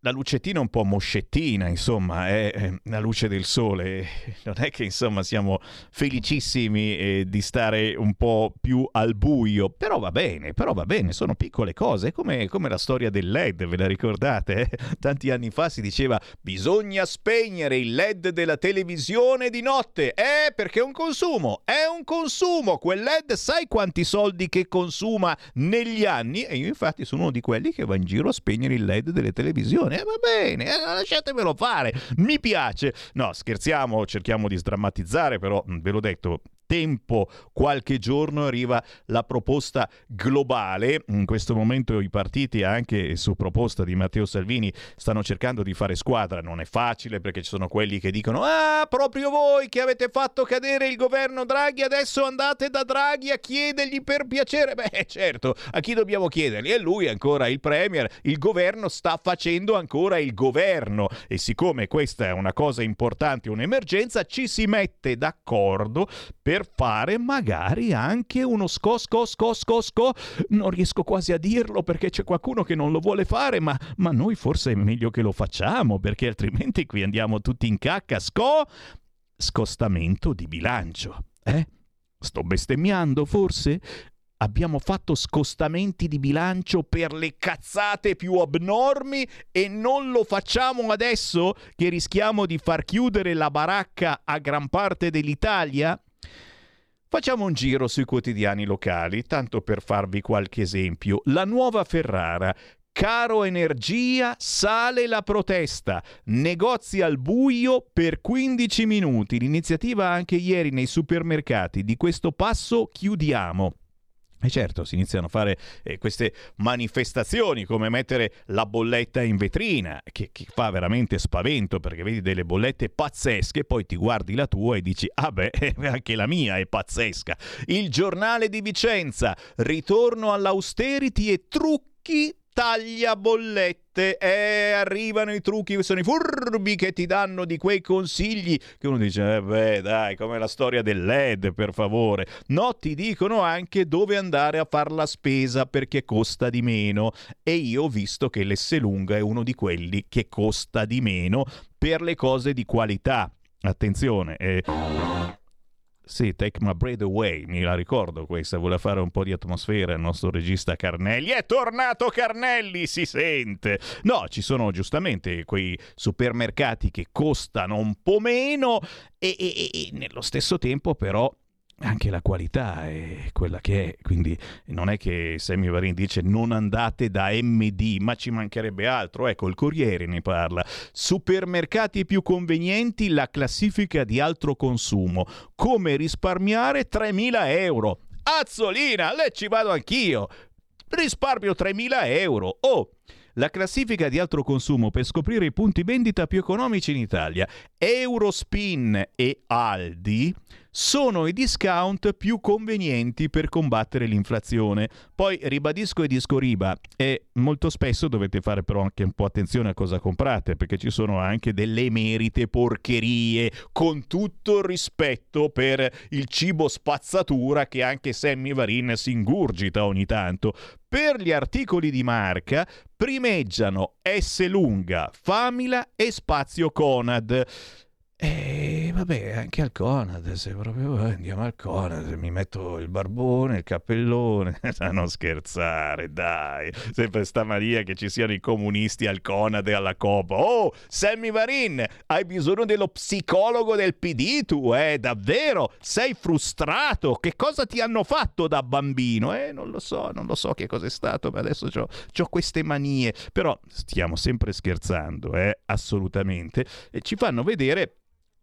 la lucettina un po' moscettina, insomma, è la luce del sole. Non è che, insomma, siamo felicissimi eh, di stare un po' più al buio, però va bene, però va bene, sono piccole cose, come, come la storia del LED, ve la ricordate? Eh? Tanti anni fa si diceva bisogna spegnere il LED della televisione di notte, eh, perché è un consumo, è un consumo, quel LED sai quanti soldi che consuma negli anni? E io infatti sono uno di quelli che va in giro a spegnere il LED delle televisioni eh, va bene, eh, lasciatemelo fare, mi piace. No, scherziamo, cerchiamo di sdrammatizzare, però ve l'ho detto, tempo, qualche giorno arriva la proposta globale. In questo momento i partiti, anche su proposta di Matteo Salvini, stanno cercando di fare squadra. Non è facile perché ci sono quelli che dicono: Ah, proprio voi che avete fatto cadere il governo Draghi, adesso andate da Draghi a chiedergli per piacere. Beh, certo, a chi dobbiamo chiedergli? E lui ancora il Premier. Il governo sta facendo ancora il governo. E siccome questa è una cosa importante, un'emergenza, ci si mette d'accordo per per fare magari anche uno sco sco sco sco sco. Non riesco quasi a dirlo perché c'è qualcuno che non lo vuole fare, ma, ma noi forse è meglio che lo facciamo perché altrimenti qui andiamo tutti in cacca. Sco scostamento di bilancio. Eh? Sto bestemmiando forse? abbiamo fatto scostamenti di bilancio per le cazzate più abnormi e non lo facciamo adesso che rischiamo di far chiudere la baracca a gran parte dell'Italia? Facciamo un giro sui quotidiani locali, tanto per farvi qualche esempio. La nuova Ferrara. Caro energia, sale la protesta. Negozi al buio per 15 minuti. L'iniziativa anche ieri nei supermercati. Di questo passo chiudiamo. E certo, si iniziano a fare eh, queste manifestazioni come mettere la bolletta in vetrina, che, che, fa veramente spavento perché vedi delle bollette pazzesche, poi ti guardi la tua e dici, ah beh, anche la mia è pazzesca. Il giornale di Vicenza, ritorno all'austerity e trucchi taglia bollette e arrivano i trucchi, sono i furbi che ti danno di quei consigli che uno dice, eh beh dai, come la storia del LED per favore. No, ti dicono anche dove andare a fare la spesa perché costa di meno e io ho visto che l'Esselunga è uno di quelli che costa di meno per le cose di qualità. Attenzione, eh, sì, Take My Breath Away, mi la ricordo questa, vuole fare un po' di atmosfera il nostro regista Carnelli. È tornato Carnelli, si sente! No, ci sono giustamente quei supermercati che costano un po' meno e, e, e nello stesso tempo però anche la qualità è quella che è, quindi non è che Sammy Varin dice non andate da MD, ma ci mancherebbe altro, ecco il Corriere ne parla. Supermercati più convenienti, la classifica di altro consumo, come risparmiare 3.000 euro. Azzolina, lei ci vado anch'io, risparmio 3.000 euro. Oh! la classifica di altro consumo per scoprire i punti vendita più economici in Italia. Eurospin e Aldi sono i discount più convenienti per combattere l'inflazione. Poi ribadisco e disco riba e molto spesso dovete fare però anche un po' attenzione a cosa comprate perché ci sono anche delle emerite porcherie con tutto il rispetto per il cibo spazzatura che anche Sammy Varin si ingurgita ogni tanto. Per gli articoli di marca primeggiano S lunga, Famila e Spazio Conad. E vabbè, anche al Conad, se proprio andiamo al Conad, mi metto il barbone, il cappellone, a non scherzare, dai. Sempre sta Maria che ci siano i comunisti al Conad e alla Copa. Oh, Sammy Varin, hai bisogno dello psicologo del PD tu, eh? Davvero? Sei frustrato? Che cosa ti hanno fatto da bambino? Eh, non lo so, non lo so che cosa è stato, ma adesso ho queste manie. Però stiamo sempre scherzando, eh? Assolutamente. E ci fanno vedere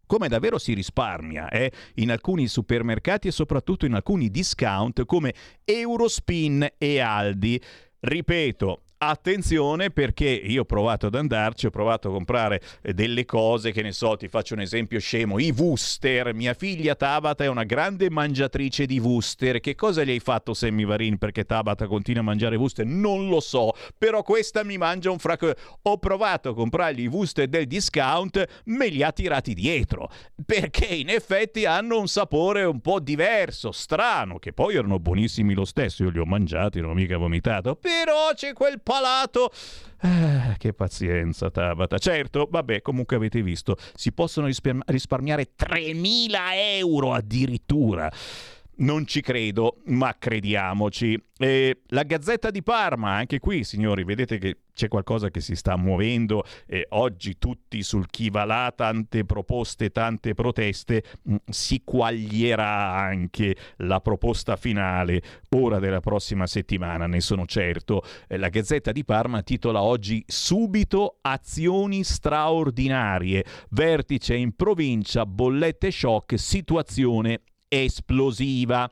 come davvero si risparmia eh? in alcuni supermercati e soprattutto in alcuni discount come Eurospin e Aldi. Ripeto, attenzione perché io ho provato ad andarci, ho provato a comprare eh, delle cose, che ne so, ti faccio un esempio scemo, i Wooster, mia figlia Tabata è una grande mangiatrice di Wooster, che cosa gli hai fatto Sammy Varin? Perché Tabata continua a mangiare Wooster? Non lo so, però questa mi mangia un fracco, ho provato a comprargli i Wooster del discount, me li ha tirati dietro, perché in effetti hanno un sapore un po' diverso, strano, che poi erano buonissimi lo stesso, io li ho mangiati, non ho mica vomitato, però c'è quel palato. Eh, che pazienza, Tabata. Certo, vabbè, comunque avete visto, si possono risparmiare 3.000 euro addirittura. Non ci credo, ma crediamoci. E la Gazzetta di Parma, anche qui, signori, vedete che c'è qualcosa che si sta muovendo e oggi tutti sul chi va là, tante proposte, tante proteste, mm, si quaglierà anche la proposta finale ora della prossima settimana, ne sono certo. Eh, la Gazzetta di Parma titola oggi Subito azioni straordinarie, vertice in provincia, bollette shock, situazione esplosiva.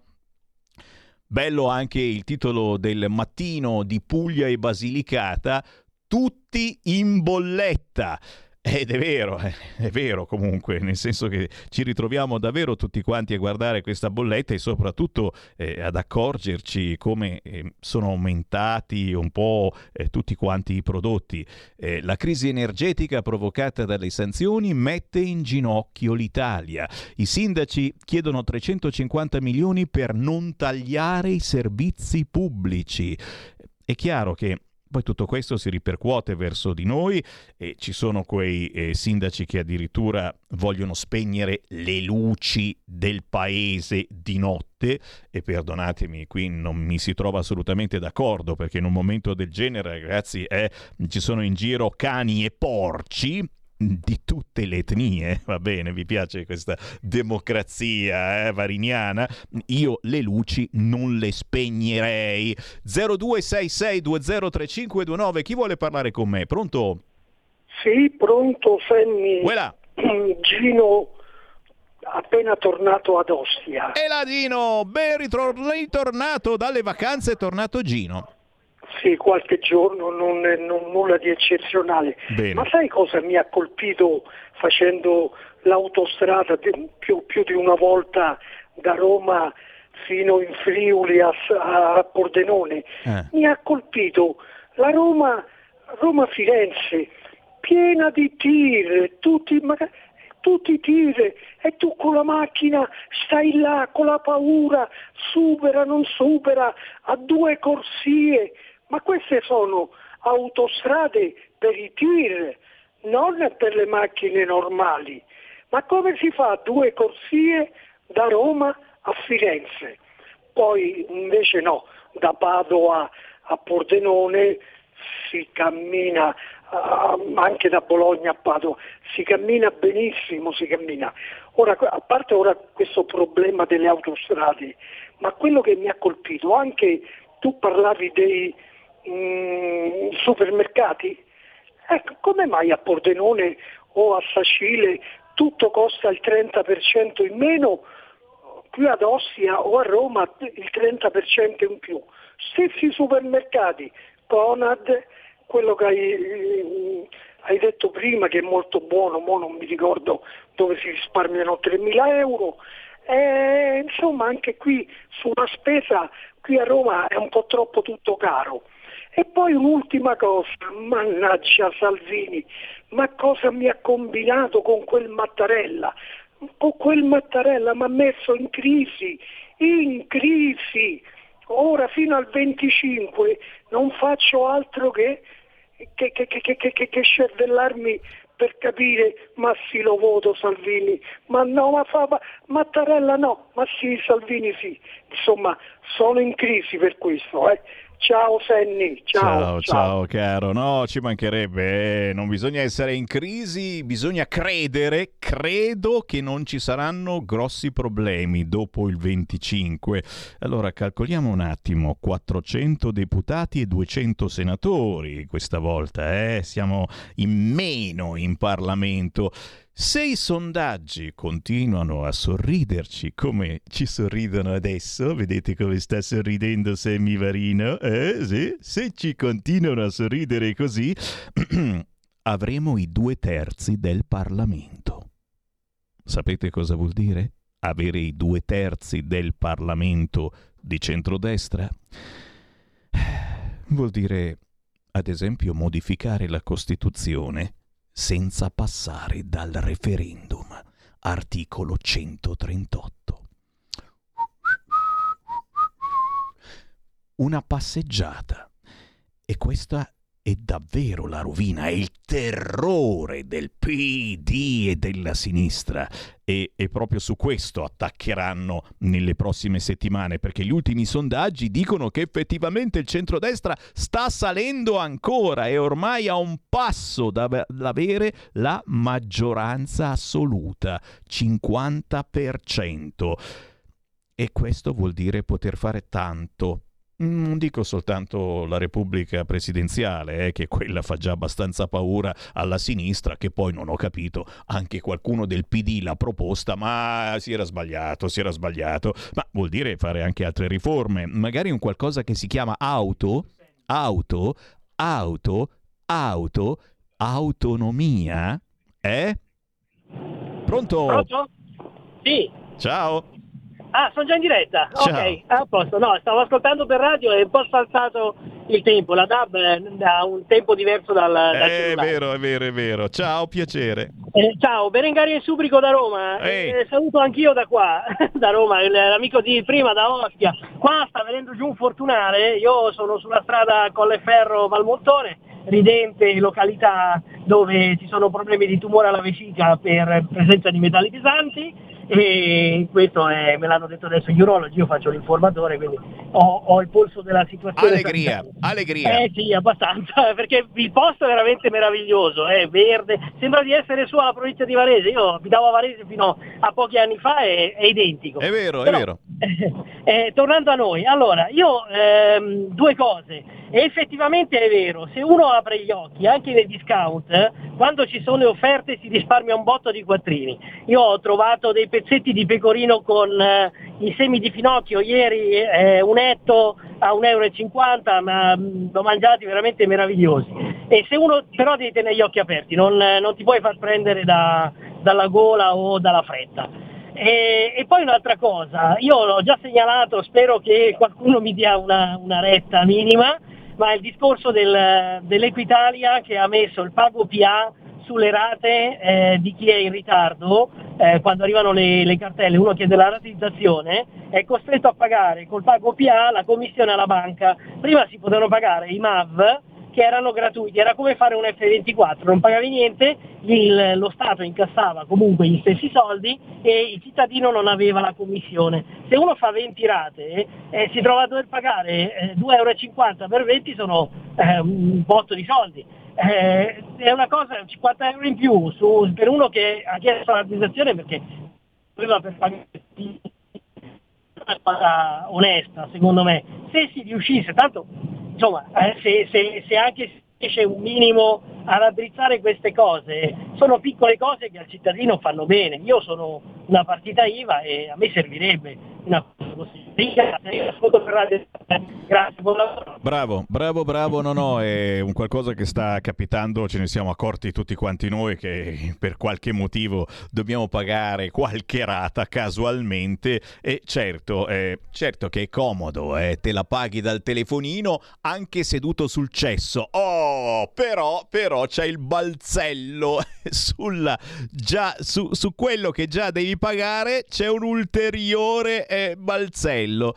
Bello anche il titolo del mattino di Puglia e Basilicata, tutti in bolletta. Ed è vero, eh, è vero comunque, nel senso che ci ritroviamo davvero tutti quanti a guardare questa bolletta e soprattutto eh, ad accorgerci come eh, sono aumentati un po' eh, tutti quanti i prodotti. Eh, la crisi energetica provocata dalle sanzioni mette in ginocchio l'Italia. I sindaci chiedono 350 milioni per non tagliare i servizi pubblici. È chiaro che poi tutto questo si ripercuote verso di noi e ci sono quei eh, sindaci che addirittura vogliono spegnere le luci del paese di notte e perdonatemi, qui non mi si trova assolutamente d'accordo perché in un momento del genere, ragazzi, eh, ci sono in giro cani e porci di tutte le etnie, va bene, vi piace questa democrazia eh, variniana, io le luci non le spegnerei. 0266203529, chi vuole parlare con me? Pronto? Sì, pronto Sammy. Voilà. Gino appena tornato ad Ostia. E la Gino, ben ritornato dalle vacanze, è tornato Gino. Sì, qualche giorno, non, non nulla di eccezionale. Bene. Ma sai cosa mi ha colpito facendo l'autostrada più, più di una volta da Roma fino in Friuli a, a Pordenone? Eh. Mi ha colpito la Roma, Roma-Firenze, piena di tir, tutti, ma- tutti i tir, e tu con la macchina stai là con la paura, supera, non supera, a due corsie, ma queste sono autostrade per i tir, non per le macchine normali. Ma come si fa due corsie da Roma a Firenze? Poi invece no, da Padova a Pordenone si cammina, ah, anche da Bologna a Padova, si cammina benissimo, si cammina. Ora, a parte ora questo problema delle autostrade, ma quello che mi ha colpito, anche tu parlavi dei mm, supermercati, ecco, come mai a Pordenone o a Sacile tutto costa il 30% in meno, qui ad Ostia o a Roma il 30% in più? Stessi supermercati, Conad, quello che hai, eh, hai detto prima che è molto buono, mo non mi ricordo dove si risparmiano 3.000 euro, e, insomma anche qui sulla spesa, qui a Roma è un po' troppo tutto caro. E poi un'ultima cosa, mannaggia Salvini, ma cosa mi ha combinato con quel Mattarella? Con quel Mattarella mi ha messo in crisi, in crisi. Ora fino al 25 non faccio altro che, che, che, che, scervellarmi per capire ma sì lo voto Salvini, ma no, ma fa, ma- Mattarella no, ma sì Salvini sì. Insomma sono in crisi per questo. Eh. Ciao Senni, ciao. Ciao, ciao, caro. No, ci mancherebbe. eh. Non bisogna essere in crisi, bisogna credere. Credo che non ci saranno grossi problemi dopo il 25. Allora, calcoliamo un attimo. 400 deputati e 200 senatori questa volta, eh? Siamo in meno in Parlamento. Se i sondaggi continuano a sorriderci come ci sorridono adesso, vedete come sta sorridendo Sammy Varino? Eh, sì? Se ci continuano a sorridere così, avremo i due terzi del Parlamento. Sapete cosa vuol dire? Avere i due terzi del Parlamento di centrodestra? Vuol dire, ad esempio, modificare la Costituzione senza passare dal referendum. Articolo 138. Una passeggiata. E questa è davvero la rovina, è il terrore del PD e della sinistra. E, e proprio su questo attaccheranno nelle prossime settimane, perché gli ultimi sondaggi dicono che effettivamente il centrodestra sta salendo ancora e ormai a un passo da- dall'avere la maggioranza assoluta, 50%. E questo vuol dire poter fare tanto Non dico soltanto la Repubblica presidenziale, eh, che quella fa già abbastanza paura alla sinistra, che poi non ho capito, anche qualcuno del PD l'ha proposta, ma si era sbagliato, si era sbagliato. Ma vuol dire fare anche altre riforme, magari un qualcosa che si chiama auto, auto, auto, auto, autonomia, eh? Pronto? Pronto? Sì. Ciao. Ah, sono già in diretta. Ciao. Ok, a posto. No, stavo ascoltando per radio e un po' saltato il tempo. La DAB eh, ha un tempo diverso dal, dal È vero, è vero, è vero. Ciao, piacere. Eh, ciao, Berengario e Subrico da Roma. Eh, saluto anch'io da qua, da Roma, l'amico di prima da Ostia. Qua sta venendo giù un fortunale, io sono sulla strada Colleferro Valmontone, ridente località dove ci sono problemi di tumore alla vescica per presenza di metalli pesanti e questo è- me l'hanno detto adesso gli urologi, io faccio l'informatore, quindi ho, ho il polso della situazione. Allegria, allegria. Eh sì, abbastanza, perché il posto è veramente meraviglioso, è verde, sembra di essere su alla provincia di Varese, io abitavo a Varese fino a pochi anni fa e è identico. È vero, è Però, vero. eh, tornando a noi, allora, io ehm, due cose, effettivamente è vero, se uno apre gli occhi, anche nei discount, eh, quando ci sono le offerte si risparmia un botto di quattrini. Io ho trovato dei pezzetti di pecorino con eh, i semi di finocchio ieri, eh, un etto a 1,50 euro, ma mh, l'ho mangiati veramente meravigliosi. E se uno però devi tenere gli occhi aperti, non, non ti puoi far prendere da- dalla gola o dalla fretta. E, e poi un'altra cosa, io l'ho già segnalato, spero che qualcuno mi dia una, una retta minima, ma il discorso del- dell'Equitalia che ha messo il pago PA sulle rate eh, di chi è in ritardo, eh, quando arrivano le, le cartelle, uno chiede la rateizzazione, è costretto a pagare col pago PA la commissione alla banca. Prima si potevano pagare i MAV che erano gratuiti, era come fare un F24, non pagavi niente, il- lo Stato incassava comunque gli stessi soldi e il cittadino non aveva la commissione. Se uno fa 20 rate eh, si trova a dover pagare eh, 2,50 euro per 20 sono eh, un botto di soldi. Eh, è una cosa, 50 euro in più su- per uno che ha chiesto l'autorizzazione perché prima per pagare una cosa onesta secondo me. Se si riuscisse tanto insomma eh, se, se- se anche riesce un minimo a raddrizzare queste cose. Sono piccole cose che al cittadino fanno bene. Io sono una partita IVA e a me servirebbe una cosa così. Grazie, Bravo, bravo, bravo, no, no, è un qualcosa che sta capitando, ce ne siamo accorti tutti quanti noi che per qualche motivo dobbiamo pagare qualche rata casualmente e certo, eh, certo che è comodo, eh, te la paghi dal telefonino anche seduto sul cesso. Oh, però, però c'è il balzello sulla, già, su, su quello che già devi pagare, c'è un ulteriore eh, balzello.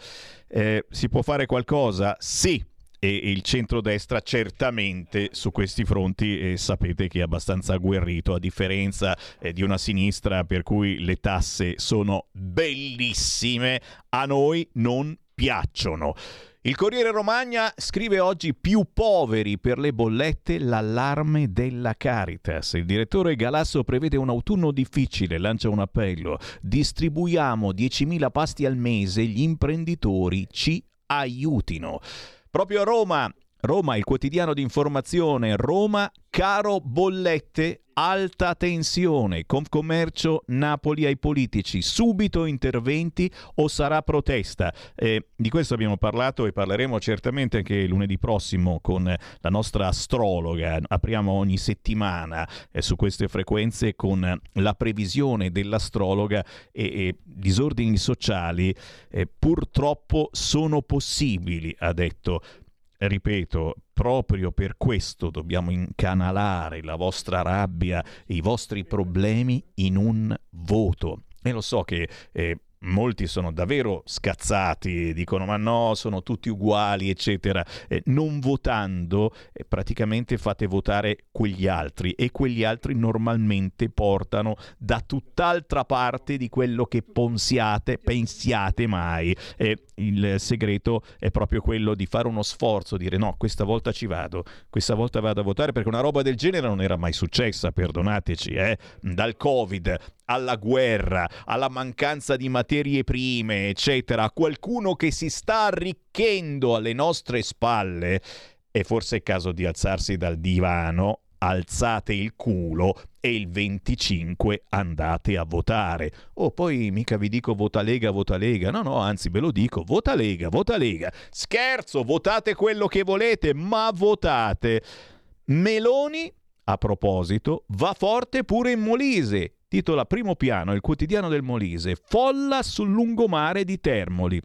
Eh, si può fare qualcosa? Sì. E il centrodestra certamente su questi fronti eh, sapete che è abbastanza agguerrito, a differenza eh, di una sinistra per cui le tasse sono bellissime, a noi non piacciono. Il Corriere Romagna scrive oggi più poveri per le bollette, l'allarme della Caritas. Il direttore Galasso prevede un autunno difficile, lancia un appello. Distribuiamo 10.000 pasti al mese, gli imprenditori ci aiutino. Proprio a Roma, Roma, il quotidiano di informazione, Roma, caro bollette, alta tensione, Confcommercio, Napoli ai politici, subito interventi o sarà protesta? Eh, di questo abbiamo parlato e parleremo certamente anche lunedì prossimo con la nostra astrologa, apriamo ogni settimana eh, su queste frequenze con la previsione dell'astrologa e, e disordini sociali eh, purtroppo sono possibili, ha detto ripeto, proprio per questo dobbiamo incanalare la vostra rabbia, i vostri problemi in un voto. E lo so che eh, molti sono davvero scazzati, dicono ma no, sono tutti uguali, eccetera. Eh, non votando, eh, praticamente fate votare quegli altri e quegli altri normalmente portano da tutt'altra parte di quello che pensiate, pensiate mai. Eh, il segreto è proprio quello di fare uno sforzo, dire no, questa volta ci vado, questa volta vado a votare perché una roba del genere non era mai successa, perdonateci, eh? dal Covid alla guerra, alla mancanza di materie prime, eccetera, a qualcuno che si sta arricchendo alle nostre spalle, è forse il caso di alzarsi dal divano, alzate il culo e il 25 andate a votare. Oh, poi mica vi dico vota Lega, vota Lega. No, no, anzi ve lo dico, vota Lega, vota Lega. Scherzo, votate quello che volete, ma votate. Meloni, a proposito, va forte pure in Molise. Titola Primo piano, il quotidiano del Molise. Folla sul lungomare di Termoli.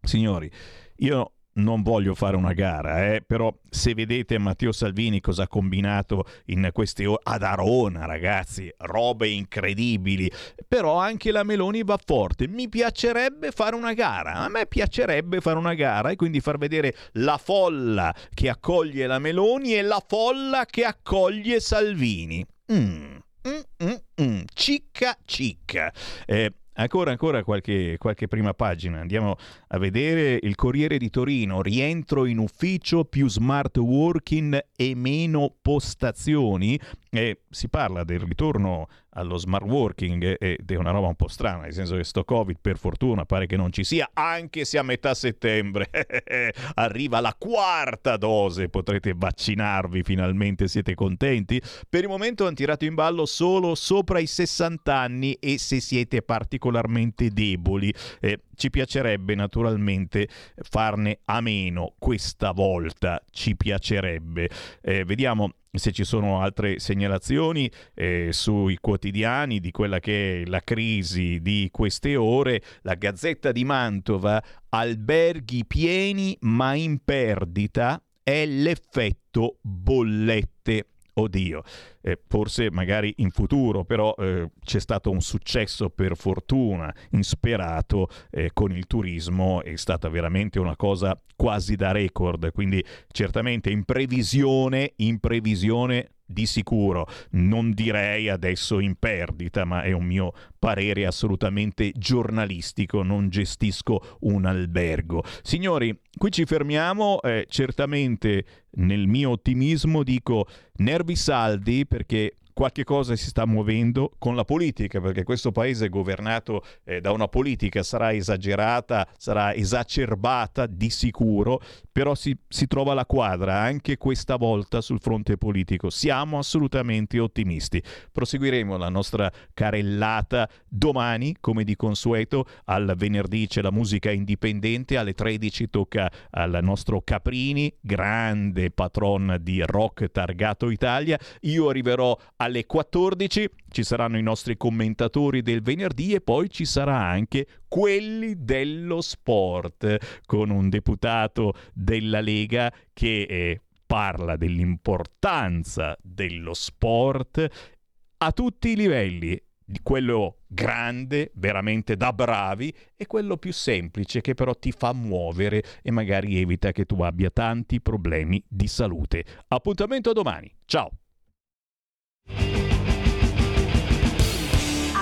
Signori, io non voglio fare una gara, eh, però se vedete Matteo Salvini cosa ha combinato in queste ore ad Arona, ragazzi, robe incredibili, però anche la Meloni va forte. Mi piacerebbe fare una gara, a me piacerebbe fare una gara e quindi far vedere la folla che accoglie la Meloni e la folla che accoglie Salvini. Mm. Cicca cicca. Eh, Ancora, ancora qualche, qualche, prima pagina. Andiamo a vedere il Corriere di Torino. Rientro in ufficio, più smart working e meno postazioni. E si parla del ritorno allo smart working ed è una roba un po' strana, nel senso che sto Covid per fortuna pare che non ci sia, anche se a metà settembre arriva la quarta dose, potrete vaccinarvi finalmente, siete contenti? Per il momento hanno tirato in ballo solo sopra i 60 anni e se siete particolarmente deboli. Eh, ci piacerebbe naturalmente farne a meno questa volta, ci piacerebbe. Eh, vediamo se ci sono altre segnalazioni eh, sui quotidiani di quella che è la crisi di queste ore, la Gazzetta di Mantova, alberghi pieni ma in perdita, è l'effetto bollette oddio, eh, forse magari in futuro, però eh, c'è stato un successo per fortuna insperato eh, con il turismo, è stata veramente una cosa quasi da record, quindi certamente in previsione, in previsione di sicuro, non direi adesso in perdita, ma è un mio parere assolutamente giornalistico, non gestisco un albergo. Signori, qui ci fermiamo, eh, certamente nel mio ottimismo dico nervi saldi perché qualche cosa si sta muovendo con la politica, perché questo paese è governato eh, da una politica, sarà esagerata, sarà esacerbata di sicuro, però si, si trova la quadra anche questa volta sul fronte politico. Siamo assolutamente ottimisti. Proseguiremo la nostra carellata domani, come di consueto, al venerdì c'è la musica indipendente, alle 13 tocca al nostro Caprini, grande patron di rock targato Italia. Io arriverò a alle 14 ci saranno i nostri commentatori del venerdì e poi ci sarà anche quelli dello sport con un deputato della Lega che eh, parla dell'importanza dello sport a tutti i livelli di quello grande, veramente da bravi, e quello più semplice che però ti fa muovere e magari evita che tu abbia tanti problemi di salute. Appuntamento domani. Ciao!